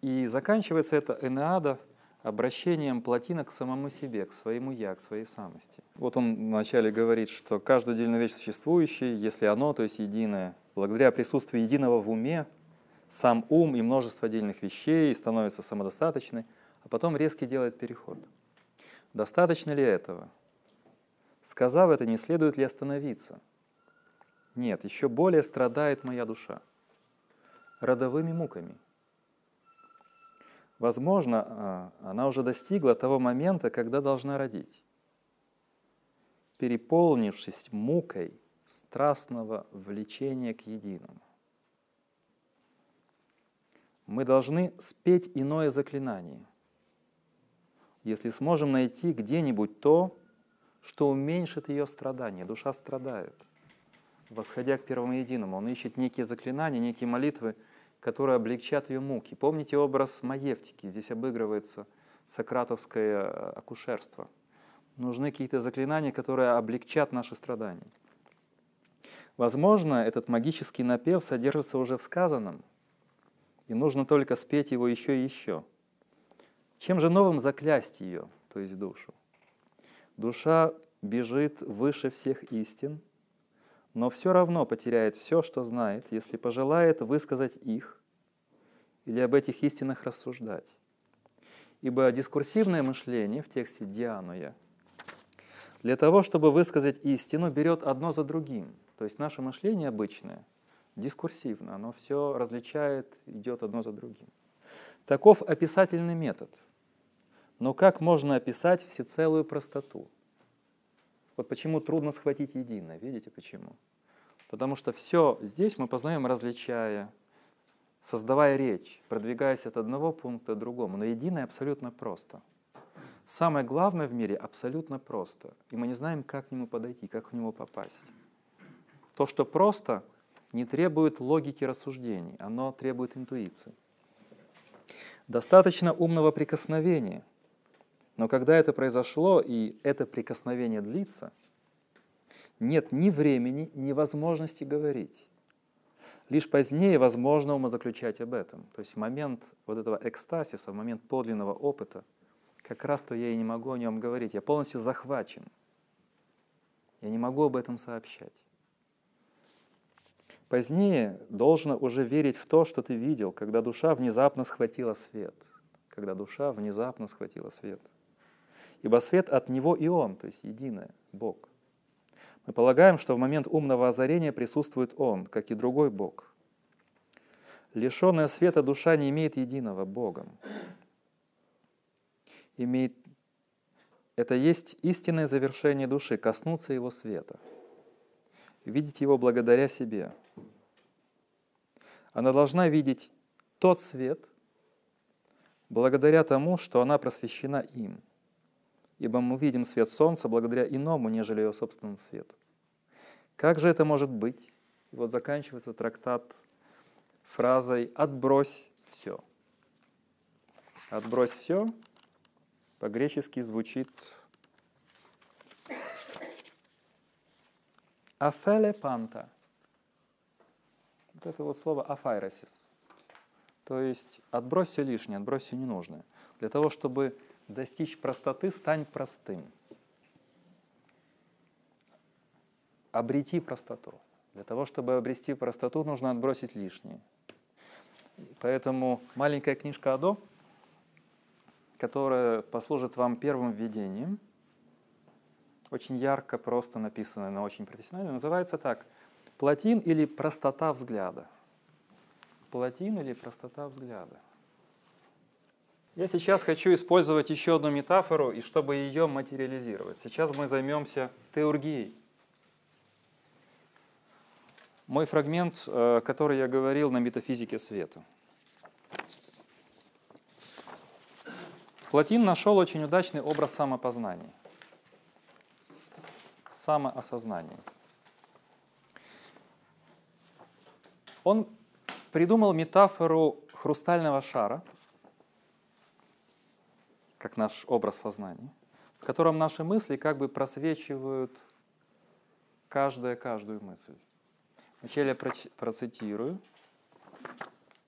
S1: И заканчивается это Энеада обращением Платина к самому себе, к своему «я», к своей самости. Вот он вначале говорит, что каждая отдельная вещь существующая, если оно, то есть единое, благодаря присутствию единого в уме, сам ум и множество отдельных вещей становится самодостаточной, а потом резкий делает переход. Достаточно ли этого? Сказав это, не следует ли остановиться? Нет, еще более страдает моя душа родовыми муками. Возможно, а, она уже достигла того момента, когда должна родить, переполнившись мукой страстного влечения к единому. Мы должны спеть иное заклинание, если сможем найти где-нибудь то, что уменьшит ее страдания. Душа страдает. Восходя к первому единому, он ищет некие заклинания, некие молитвы, которые облегчат ее муки. Помните образ Маевтики? Здесь обыгрывается сократовское э, акушерство. Нужны какие-то заклинания, которые облегчат наши страдания. Возможно, этот магический напев содержится уже в сказанном, и нужно только спеть его еще и еще. Чем же новым заклясть ее, то есть душу? Душа бежит выше всех истин, но все равно потеряет все, что знает, если пожелает высказать их или об этих истинах рассуждать. Ибо дискурсивное мышление в тексте «диануя» для того, чтобы высказать истину, берет одно за другим. То есть наше мышление обычное, дискурсивно, оно все различает, идет одно за другим. Таков описательный метод – но как можно описать всецелую простоту? Вот почему трудно схватить единое. Видите почему? Потому что все здесь мы познаем, различая, создавая речь, продвигаясь от одного пункта к другому. Но единое абсолютно просто. Самое главное в мире абсолютно просто. И мы не знаем, как к нему подойти, как в него попасть. То, что просто, не требует логики рассуждений, оно требует интуиции. Достаточно умного прикосновения – но когда это произошло и это прикосновение длится, нет ни времени, ни возможности говорить. Лишь позднее возможно умозаключать об этом. То есть момент вот этого экстасиса, момент подлинного опыта, как раз то я и не могу о нем говорить. Я полностью захвачен. Я не могу об этом сообщать. Позднее должно уже верить в то, что ты видел, когда душа внезапно схватила свет. Когда душа внезапно схватила свет ибо свет от Него и Он, то есть единое, Бог. Мы полагаем, что в момент умного озарения присутствует Он, как и другой Бог. Лишенная света душа не имеет единого Богом. Имеет... Это есть истинное завершение души, коснуться Его света, видеть Его благодаря себе. Она должна видеть тот свет, благодаря тому, что она просвещена им – ибо мы видим свет солнца благодаря иному, нежели его собственному свету. Как же это может быть? И вот заканчивается трактат фразой «отбрось все». «Отбрось все» по-гречески звучит «афеле панта». Вот это вот слово «афайросис». То есть отбрось все лишнее, отбрось все ненужное. Для того, чтобы достичь простоты, стань простым. Обрети простоту. Для того, чтобы обрести простоту, нужно отбросить лишнее. Поэтому маленькая книжка Адо, которая послужит вам первым введением, очень ярко, просто написанная, но очень профессионально, называется так «Платин или простота взгляда». Платин или простота взгляда. Я сейчас хочу использовать еще одну метафору, и чтобы ее материализировать. Сейчас мы займемся теургией. Мой фрагмент, э, который я говорил на метафизике света. Платин нашел очень удачный образ самопознания. самоосознании. Он придумал метафору хрустального шара, как наш образ сознания, в котором наши мысли как бы просвечивают каждая каждую мысль. Вначале я процитирую,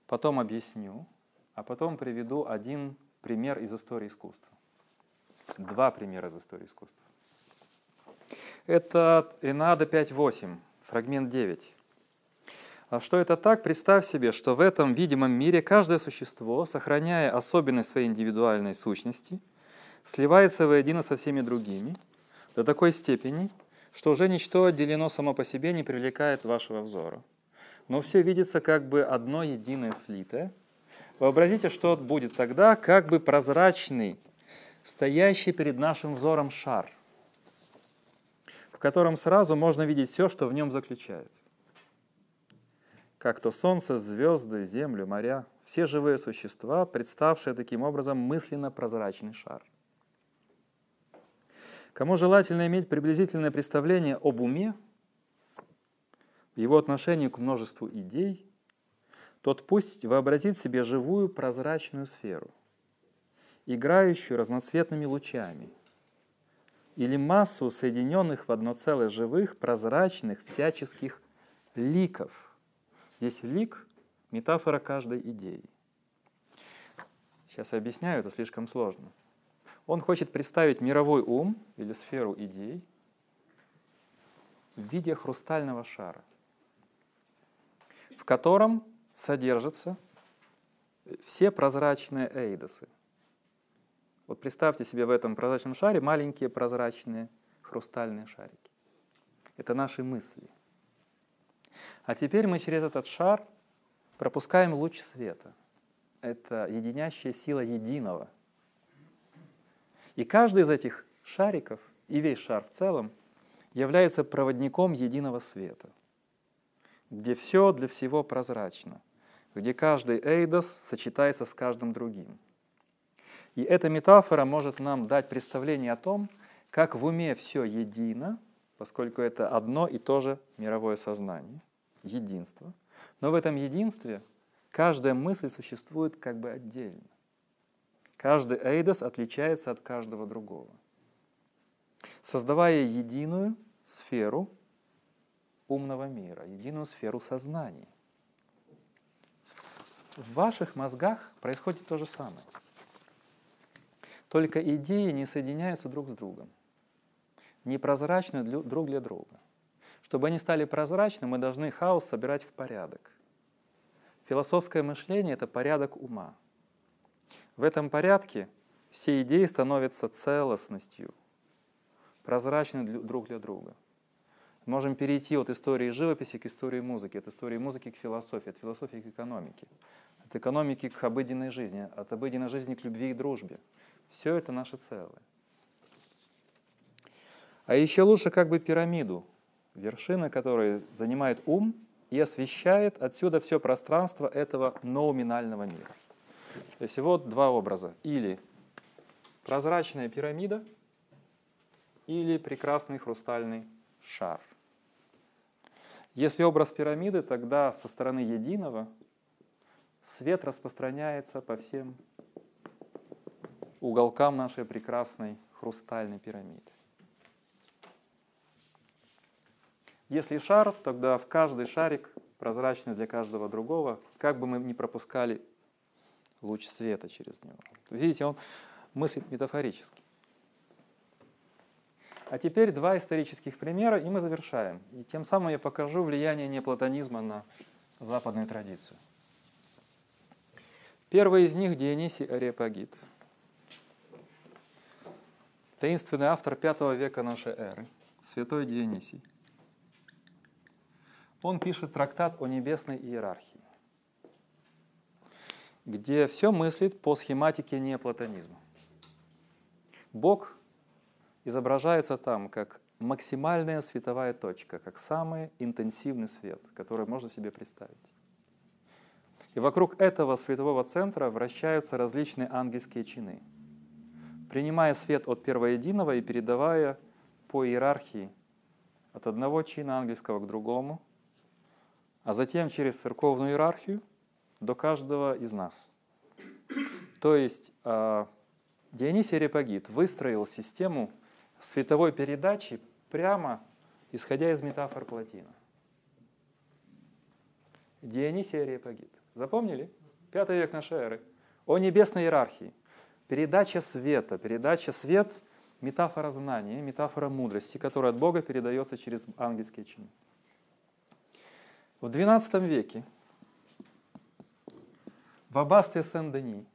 S1: потом объясню, а потом приведу один пример из истории искусства. Два примера из истории искусства. Это Энада 5.8, фрагмент 9. А что это так? Представь себе, что в этом видимом мире каждое существо, сохраняя особенность своей индивидуальной сущности, сливается воедино со всеми другими до такой степени, что уже ничто отделено само по себе не привлекает вашего взора. Но все видится как бы одно единое слитое. Вообразите, что будет тогда как бы прозрачный, стоящий перед нашим взором шар, в котором сразу можно видеть все, что в нем заключается как то солнце, звезды, землю, моря, все живые существа, представшие таким образом мысленно прозрачный шар. Кому желательно иметь приблизительное представление об уме, его отношении к множеству идей, тот пусть вообразит себе живую прозрачную сферу, играющую разноцветными лучами, или массу соединенных в одно целое живых, прозрачных, всяческих ликов, Здесь лик — метафора каждой идеи. Сейчас я объясняю, это слишком сложно. Он хочет представить мировой ум или сферу идей в виде хрустального шара, в котором содержатся все прозрачные эйдосы. Вот представьте себе в этом прозрачном шаре маленькие прозрачные хрустальные шарики. Это наши мысли — а теперь мы через этот шар пропускаем луч света. Это единящая сила единого. И каждый из этих шариков, и весь шар в целом, является проводником единого света, где все для всего прозрачно, где каждый эйдос сочетается с каждым другим. И эта метафора может нам дать представление о том, как в уме все едино, поскольку это одно и то же мировое сознание – единство. Но в этом единстве каждая мысль существует как бы отдельно. Каждый эйдос отличается от каждого другого. Создавая единую сферу умного мира, единую сферу сознания. В ваших мозгах происходит то же самое. Только идеи не соединяются друг с другом, непрозрачны друг для друга. Чтобы они стали прозрачны, мы должны хаос собирать в порядок. Философское мышление — это порядок ума. В этом порядке все идеи становятся целостностью, прозрачны друг для друга. Можем перейти от истории живописи к истории музыки, от истории музыки к философии, от философии к экономике, от экономики к обыденной жизни, от обыденной жизни к любви и дружбе. Все это наше целое. А еще лучше как бы пирамиду вершина которой занимает ум и освещает отсюда все пространство этого ноуминального мира. То есть вот два образа. Или прозрачная пирамида, или прекрасный хрустальный шар. Если образ пирамиды, тогда со стороны единого свет распространяется по всем уголкам нашей прекрасной хрустальной пирамиды. Если шар, тогда в каждый шарик прозрачный для каждого другого, как бы мы ни пропускали луч света через него. Видите, он мыслит метафорически. А теперь два исторических примера, и мы завершаем. И тем самым я покажу влияние неоплатонизма на западную традицию. Первый из них Дионисий Ареопагит. Таинственный автор V века нашей эры, святой Дионисий он пишет трактат о небесной иерархии, где все мыслит по схематике неоплатонизма. Бог изображается там как максимальная световая точка, как самый интенсивный свет, который можно себе представить. И вокруг этого светового центра вращаются различные ангельские чины, принимая свет от первоединого и передавая по иерархии от одного чина ангельского к другому, а затем через церковную иерархию до каждого из нас. То есть э, Дионисий Репагит выстроил систему световой передачи прямо исходя из метафор Платина. Дионисий Ариапагит. Запомнили? Пятый век нашей эры. О небесной иерархии. Передача света. Передача свет – метафора знания, метафора мудрости, которая от Бога передается через ангельские чины. В XII веке в аббатстве Сен-Дени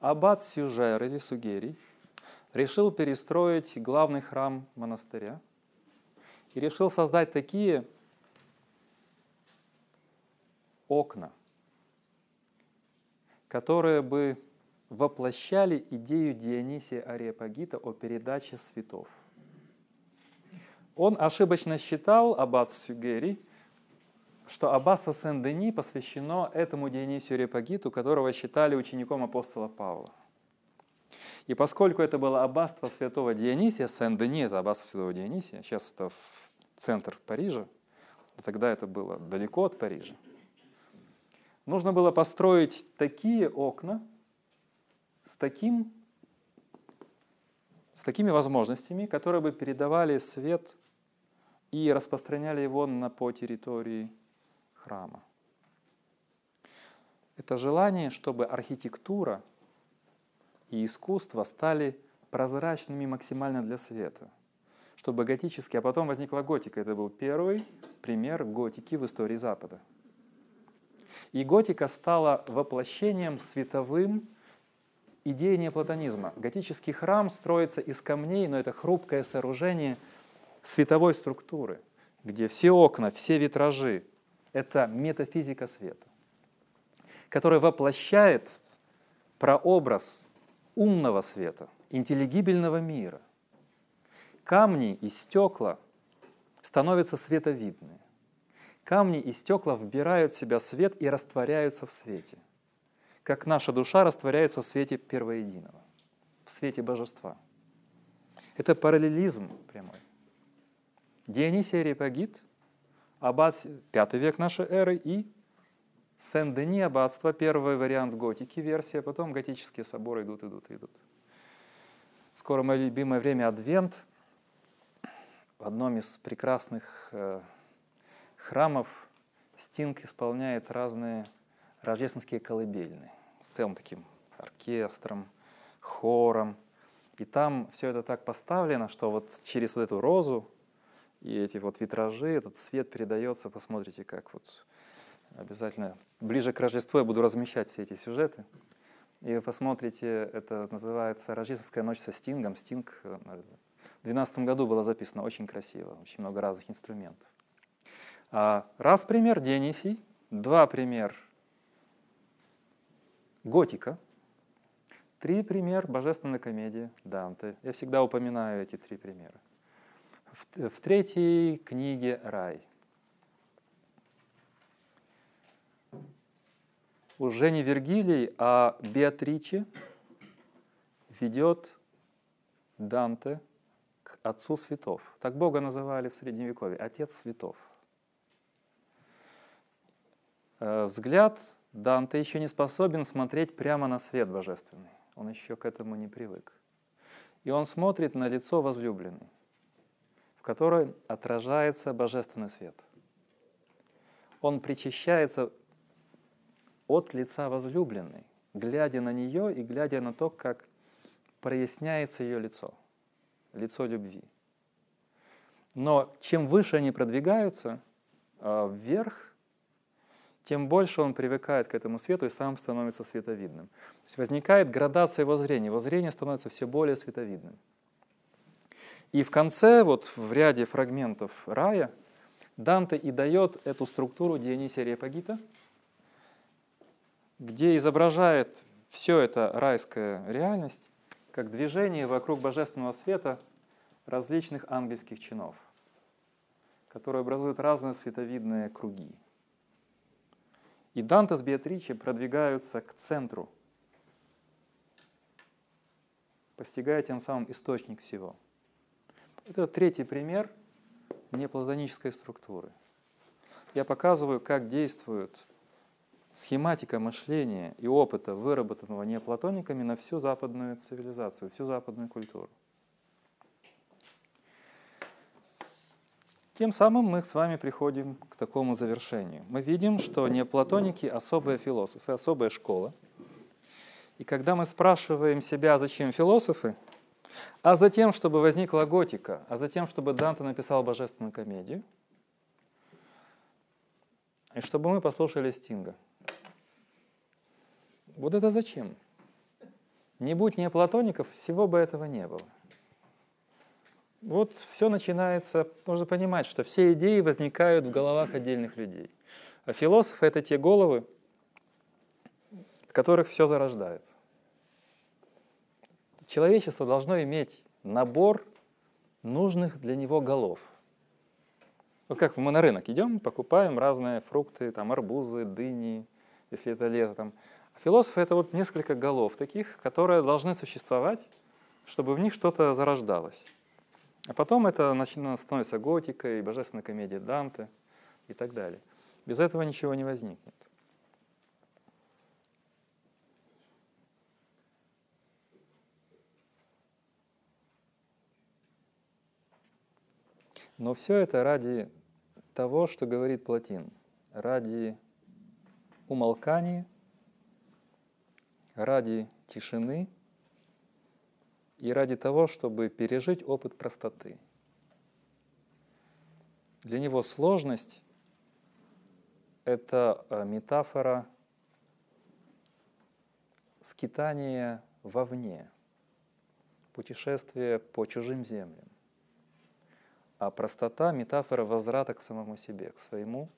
S1: аббат Сюжер или Сугерий решил перестроить главный храм монастыря и решил создать такие окна, которые бы воплощали идею Дионисия Ариапагита о передаче светов. Он ошибочно считал, аббат Сюгери, что аббатство Сен-Дени посвящено этому Дионисию Ариапагиту, которого считали учеником апостола Павла. И поскольку это было аббатство святого Дионисия, Сен-Дени это аббатство святого Дионисия, сейчас это центр Парижа, тогда это было далеко от Парижа, нужно было построить такие окна с, таким, с такими возможностями, которые бы передавали свет и распространяли его на, по территории храма. Это желание, чтобы архитектура и искусство стали прозрачными максимально для света. Чтобы готически, а потом возникла готика. Это был первый пример готики в истории Запада. И готика стала воплощением световым идеи неоплатонизма. Готический храм строится из камней, но это хрупкое сооружение световой структуры, где все окна, все витражи — это метафизика света, которая воплощает прообраз умного света, интеллигибельного мира. Камни и стекла становятся световидны. Камни и стекла вбирают в себя свет и растворяются в свете, как наша душа растворяется в свете первоединого, в свете божества. Это параллелизм прямой. Дионисий Репагит, аббат пятый век нашей эры и Сен-Дени аббатство, первый вариант готики, версия, потом готические соборы идут, идут, идут. Скоро мое любимое время Адвент. В одном из прекрасных э, храмов Стинг исполняет разные рождественские колыбельные с целым таким оркестром, хором. И там все это так поставлено, что вот через вот эту розу и эти вот витражи, этот свет передается, посмотрите, как вот обязательно ближе к Рождеству я буду размещать все эти сюжеты. И вы посмотрите, это называется «Рождественская ночь со Стингом». Стинг э, в 2012 году было записано очень красиво, очень много разных инструментов. А, раз пример Денисий, два пример готика, три пример божественной комедии Данте. Я всегда упоминаю эти три примера. В, в третьей книге «Рай». Уже не Вергилий, а Беатриче ведет Данте к Отцу Святов. Так Бога называли в Средневековье, Отец Святов. Э, взгляд Данте еще не способен смотреть прямо на свет божественный. Он еще к этому не привык. И он смотрит на лицо возлюбленной, которой отражается божественный свет. Он причащается от лица возлюбленной, глядя на нее и глядя на то, как проясняется ее лицо, лицо любви. Но чем выше они продвигаются э, вверх, тем больше он привыкает к этому свету и сам становится световидным. То есть возникает градация его зрения, его зрение становится все более световидным. И в конце, вот в ряде фрагментов рая, Данте и дает эту структуру Дионисия Репагита, где изображает все это райская реальность как движение вокруг божественного света различных ангельских чинов, которые образуют разные световидные круги. И Данте с Беатриче продвигаются к центру, постигая тем самым источник всего. Это третий пример неплатонической структуры. Я показываю, как действует схематика мышления и опыта, выработанного неоплатониками на всю западную цивилизацию, всю западную культуру. Тем самым мы с вами приходим к такому завершению. Мы видим, что неоплатоники — особые философы, особая школа. И когда мы спрашиваем себя, зачем философы, а затем, чтобы возникла готика, а затем, чтобы Данте написал божественную комедию, и чтобы мы послушали Стинга. Вот это зачем? Не будь неоплатоников, всего бы этого не было. Вот все начинается, нужно понимать, что все идеи возникают в головах отдельных людей. А философы — это те головы, в которых все зарождается. Человечество должно иметь набор нужных для него голов. Вот как мы на рынок идем, покупаем разные фрукты, там арбузы, дыни, если это лето. Там. А философы — это вот несколько голов таких, которые должны существовать, чтобы в них что-то зарождалось. А потом это становится готикой, божественной комедией Данте и так далее. Без этого ничего не возникнет. Но все это ради того, что говорит Платин, ради умолкания, ради тишины и ради того, чтобы пережить опыт простоты. Для него сложность — это э, метафора скитания вовне, путешествия по чужим землям. А простота — метафора возврата к самому себе, к своему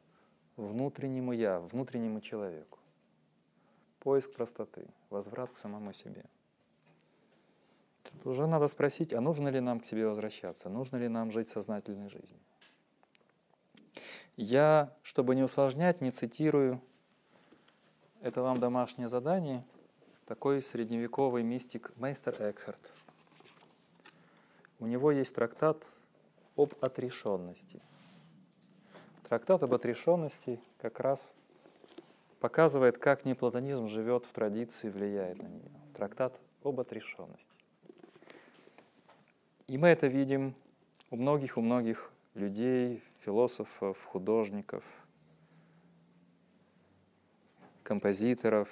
S1: внутреннему «я», внутреннему человеку. Поиск простоты, возврат к самому себе — Тут уже надо спросить, а нужно ли нам к себе возвращаться, нужно ли нам жить сознательной жизнью. Я, чтобы не усложнять, не цитирую, это вам домашнее задание, такой средневековый мистик Мейстер Экхарт. У него есть трактат об отрешенности. Трактат об отрешенности как раз показывает, как неплатонизм живет в традиции, влияет на нее. Трактат об отрешенности. И мы это видим у многих, у многих людей, философов, художников, композиторов.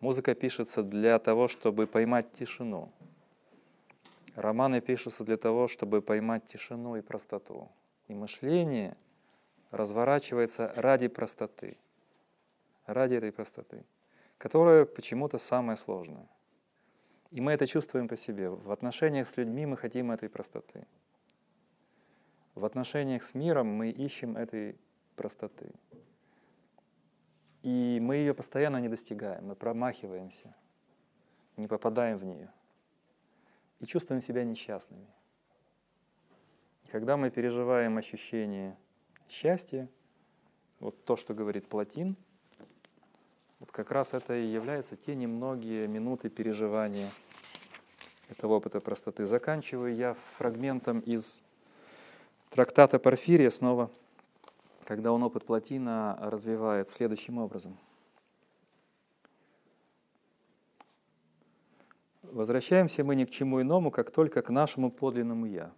S1: Музыка пишется для того, чтобы поймать тишину. Романы пишутся для того, чтобы поймать тишину и простоту. И мышление разворачивается ради простоты, ради этой простоты, которая почему-то самая сложная. И мы это чувствуем по себе. В отношениях с людьми мы хотим этой простоты. В отношениях с миром мы ищем этой простоты. И мы ее постоянно не достигаем, мы промахиваемся, не попадаем в нее. И чувствуем себя несчастными. И когда мы переживаем ощущение счастья, вот то, что говорит Платин – вот как раз это и является те немногие минуты переживания этого опыта простоты. Заканчиваю я фрагментом из трактата Порфирия снова, когда он опыт Платина развивает следующим образом. Возвращаемся мы ни к чему иному, как только к нашему подлинному «Я».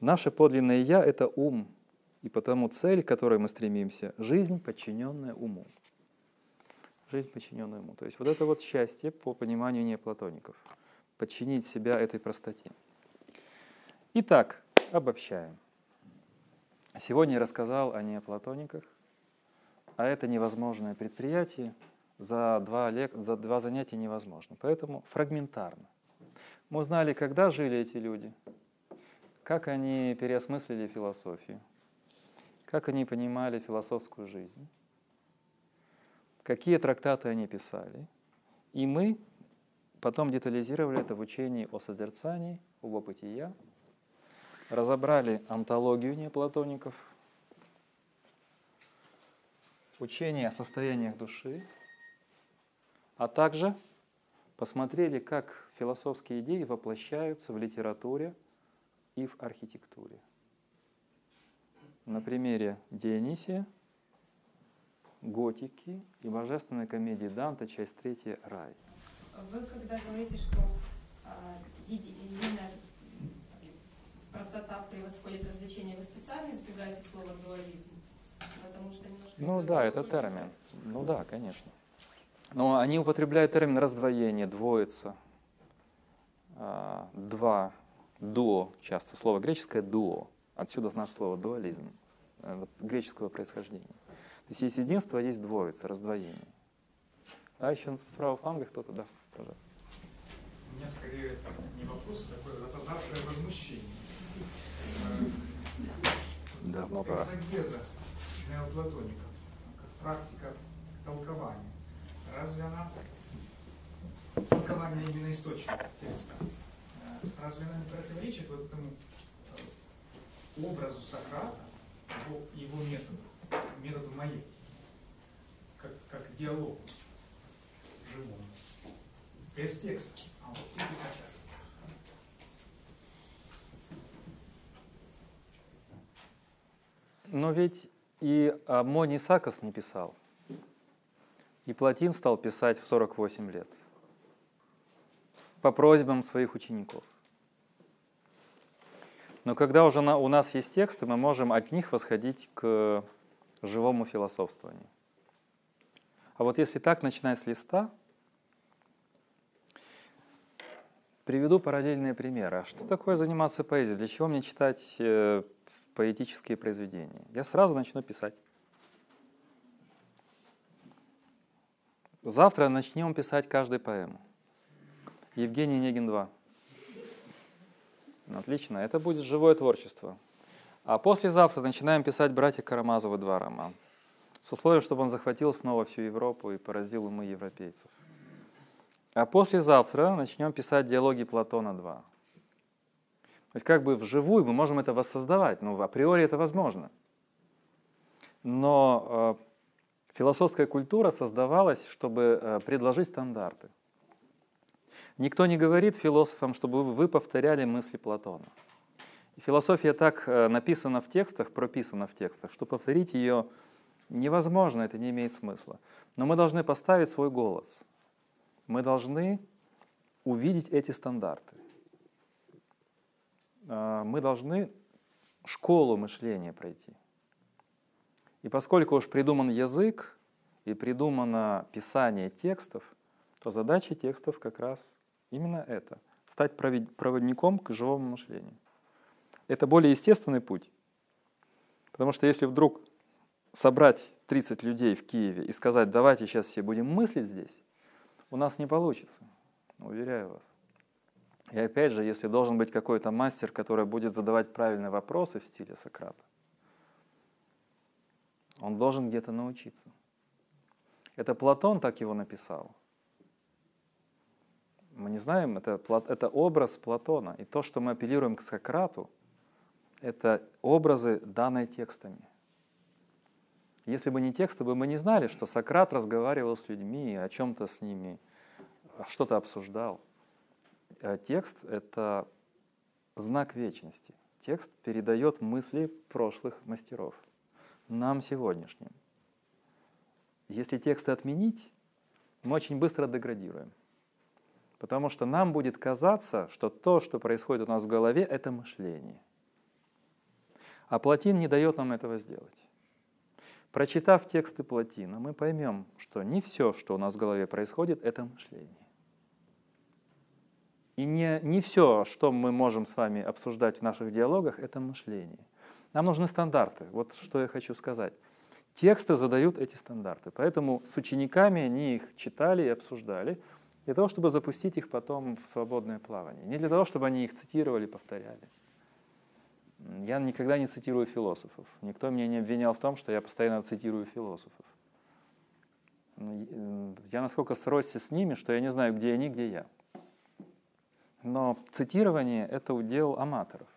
S1: Наше подлинное «Я» — это ум, и потому цель, к которой мы стремимся, жизнь, подчиненная уму. Жизнь, подчиненная уму. То есть вот это вот счастье по пониманию неоплатоников. Подчинить себя этой простоте. Итак, обобщаем. Сегодня я рассказал о неоплатониках, а это невозможное предприятие за два, лек... за два занятия невозможно. Поэтому фрагментарно. Мы узнали, когда жили эти люди, как они переосмыслили философию, как они понимали философскую жизнь, какие трактаты они писали. И мы потом детализировали это в учении о созерцании, об «я», разобрали антологию неоплатоников, учение о состояниях души, а также посмотрели, как философские идеи воплощаются в литературе и в архитектуре. На примере Дионисия, готики и божественной комедии Данта, часть третья «Рай».
S6: Вы когда говорите, что а, единая простота превосходит развлечение, вы специально избегаете слова дуализм? Потому что немножко...
S1: Ну да, это термин. Ну да, конечно. Но они употребляют термин раздвоение, двоица, два, дуо, часто слово греческое дуо. Отсюда наше слово дуализм, э, греческого происхождения. То есть есть единство, а есть двоица, раздвоение. А еще справа фланга кто-то, да, пожалуйста.
S7: У меня скорее там, не вопрос, а такое запоздавшее возмущение.
S1: Да,
S7: вот
S1: пора.
S7: экзогеза неоплатоников, как практика толкования. Разве она толкование именно источника текста? э, Разве она не противоречит вот этому э, образу Сократа, его, его методу, методу моей, как, как диалогу живому? Без текста, а вот и без
S1: Но ведь и Амоний Сакос не писал. И Платин стал писать в 48 лет. По просьбам своих учеников. Но когда уже у нас есть тексты, мы можем от них восходить к живому философствованию. А вот если так, начиная с листа, приведу параллельные примеры. А что такое заниматься поэзией? Для чего мне читать э, поэтические произведения? Я сразу начну писать. Завтра начнем писать каждую поэму. Евгений Негин 2. Отлично, это будет живое творчество. А послезавтра начинаем писать «Братья Карамазовы 2» роман. С условием, чтобы он захватил снова всю Европу и поразил умы европейцев. А послезавтра начнем писать «Диалоги Платона 2». То есть как бы вживую мы можем это воссоздавать, ну априори это возможно. Но э, философская культура создавалась, чтобы э, предложить стандарты. Никто не говорит философам, чтобы вы повторяли мысли Платона. Философия так э, написана в текстах, прописана в текстах, что повторить ее невозможно, это не имеет смысла. Но мы должны поставить свой голос. Мы должны увидеть эти стандарты. А, мы должны школу мышления пройти. И поскольку уж придуман язык и придумано писание текстов, то задача текстов как раз именно это — стать проводником к живому мышлению. Это более естественный путь. Потому что если вдруг собрать 30 людей в Киеве и сказать, давайте сейчас все будем мыслить здесь, у нас не получится, уверяю вас. И опять же, если должен быть какой-то мастер, который будет задавать правильные вопросы в стиле Сократа, он должен где-то научиться. Это Платон так его написал. Мы не знаем, это, это образ Платона. И то, что мы апеллируем к Сократу, это образы, данные текстами. Если бы не тексты, бы мы не знали, что Сократ разговаривал с людьми, о чем-то с ними, что-то обсуждал. А текст — это знак вечности. Текст передает мысли прошлых мастеров нам сегодняшним. Если тексты отменить, мы очень быстро деградируем. Потому что нам будет казаться, что то, что происходит у нас в голове, это мышление. А Платин не дает нам этого сделать. Прочитав тексты Платина, мы поймем, что не все, что у нас в голове происходит, это мышление. И не, не все, что мы можем с вами обсуждать в наших диалогах, это мышление. Нам нужны стандарты. Вот что я хочу сказать. Тексты задают эти стандарты. Поэтому с учениками они их читали и обсуждали, для того, чтобы запустить их потом в свободное плавание. Не для того, чтобы они их цитировали, повторяли. Я никогда не цитирую философов. Никто меня не обвинял в том, что я постоянно цитирую философов. Ну, я насколько сросся с ними, что я не знаю, где они, где я. Но цитирование — это удел аматоров.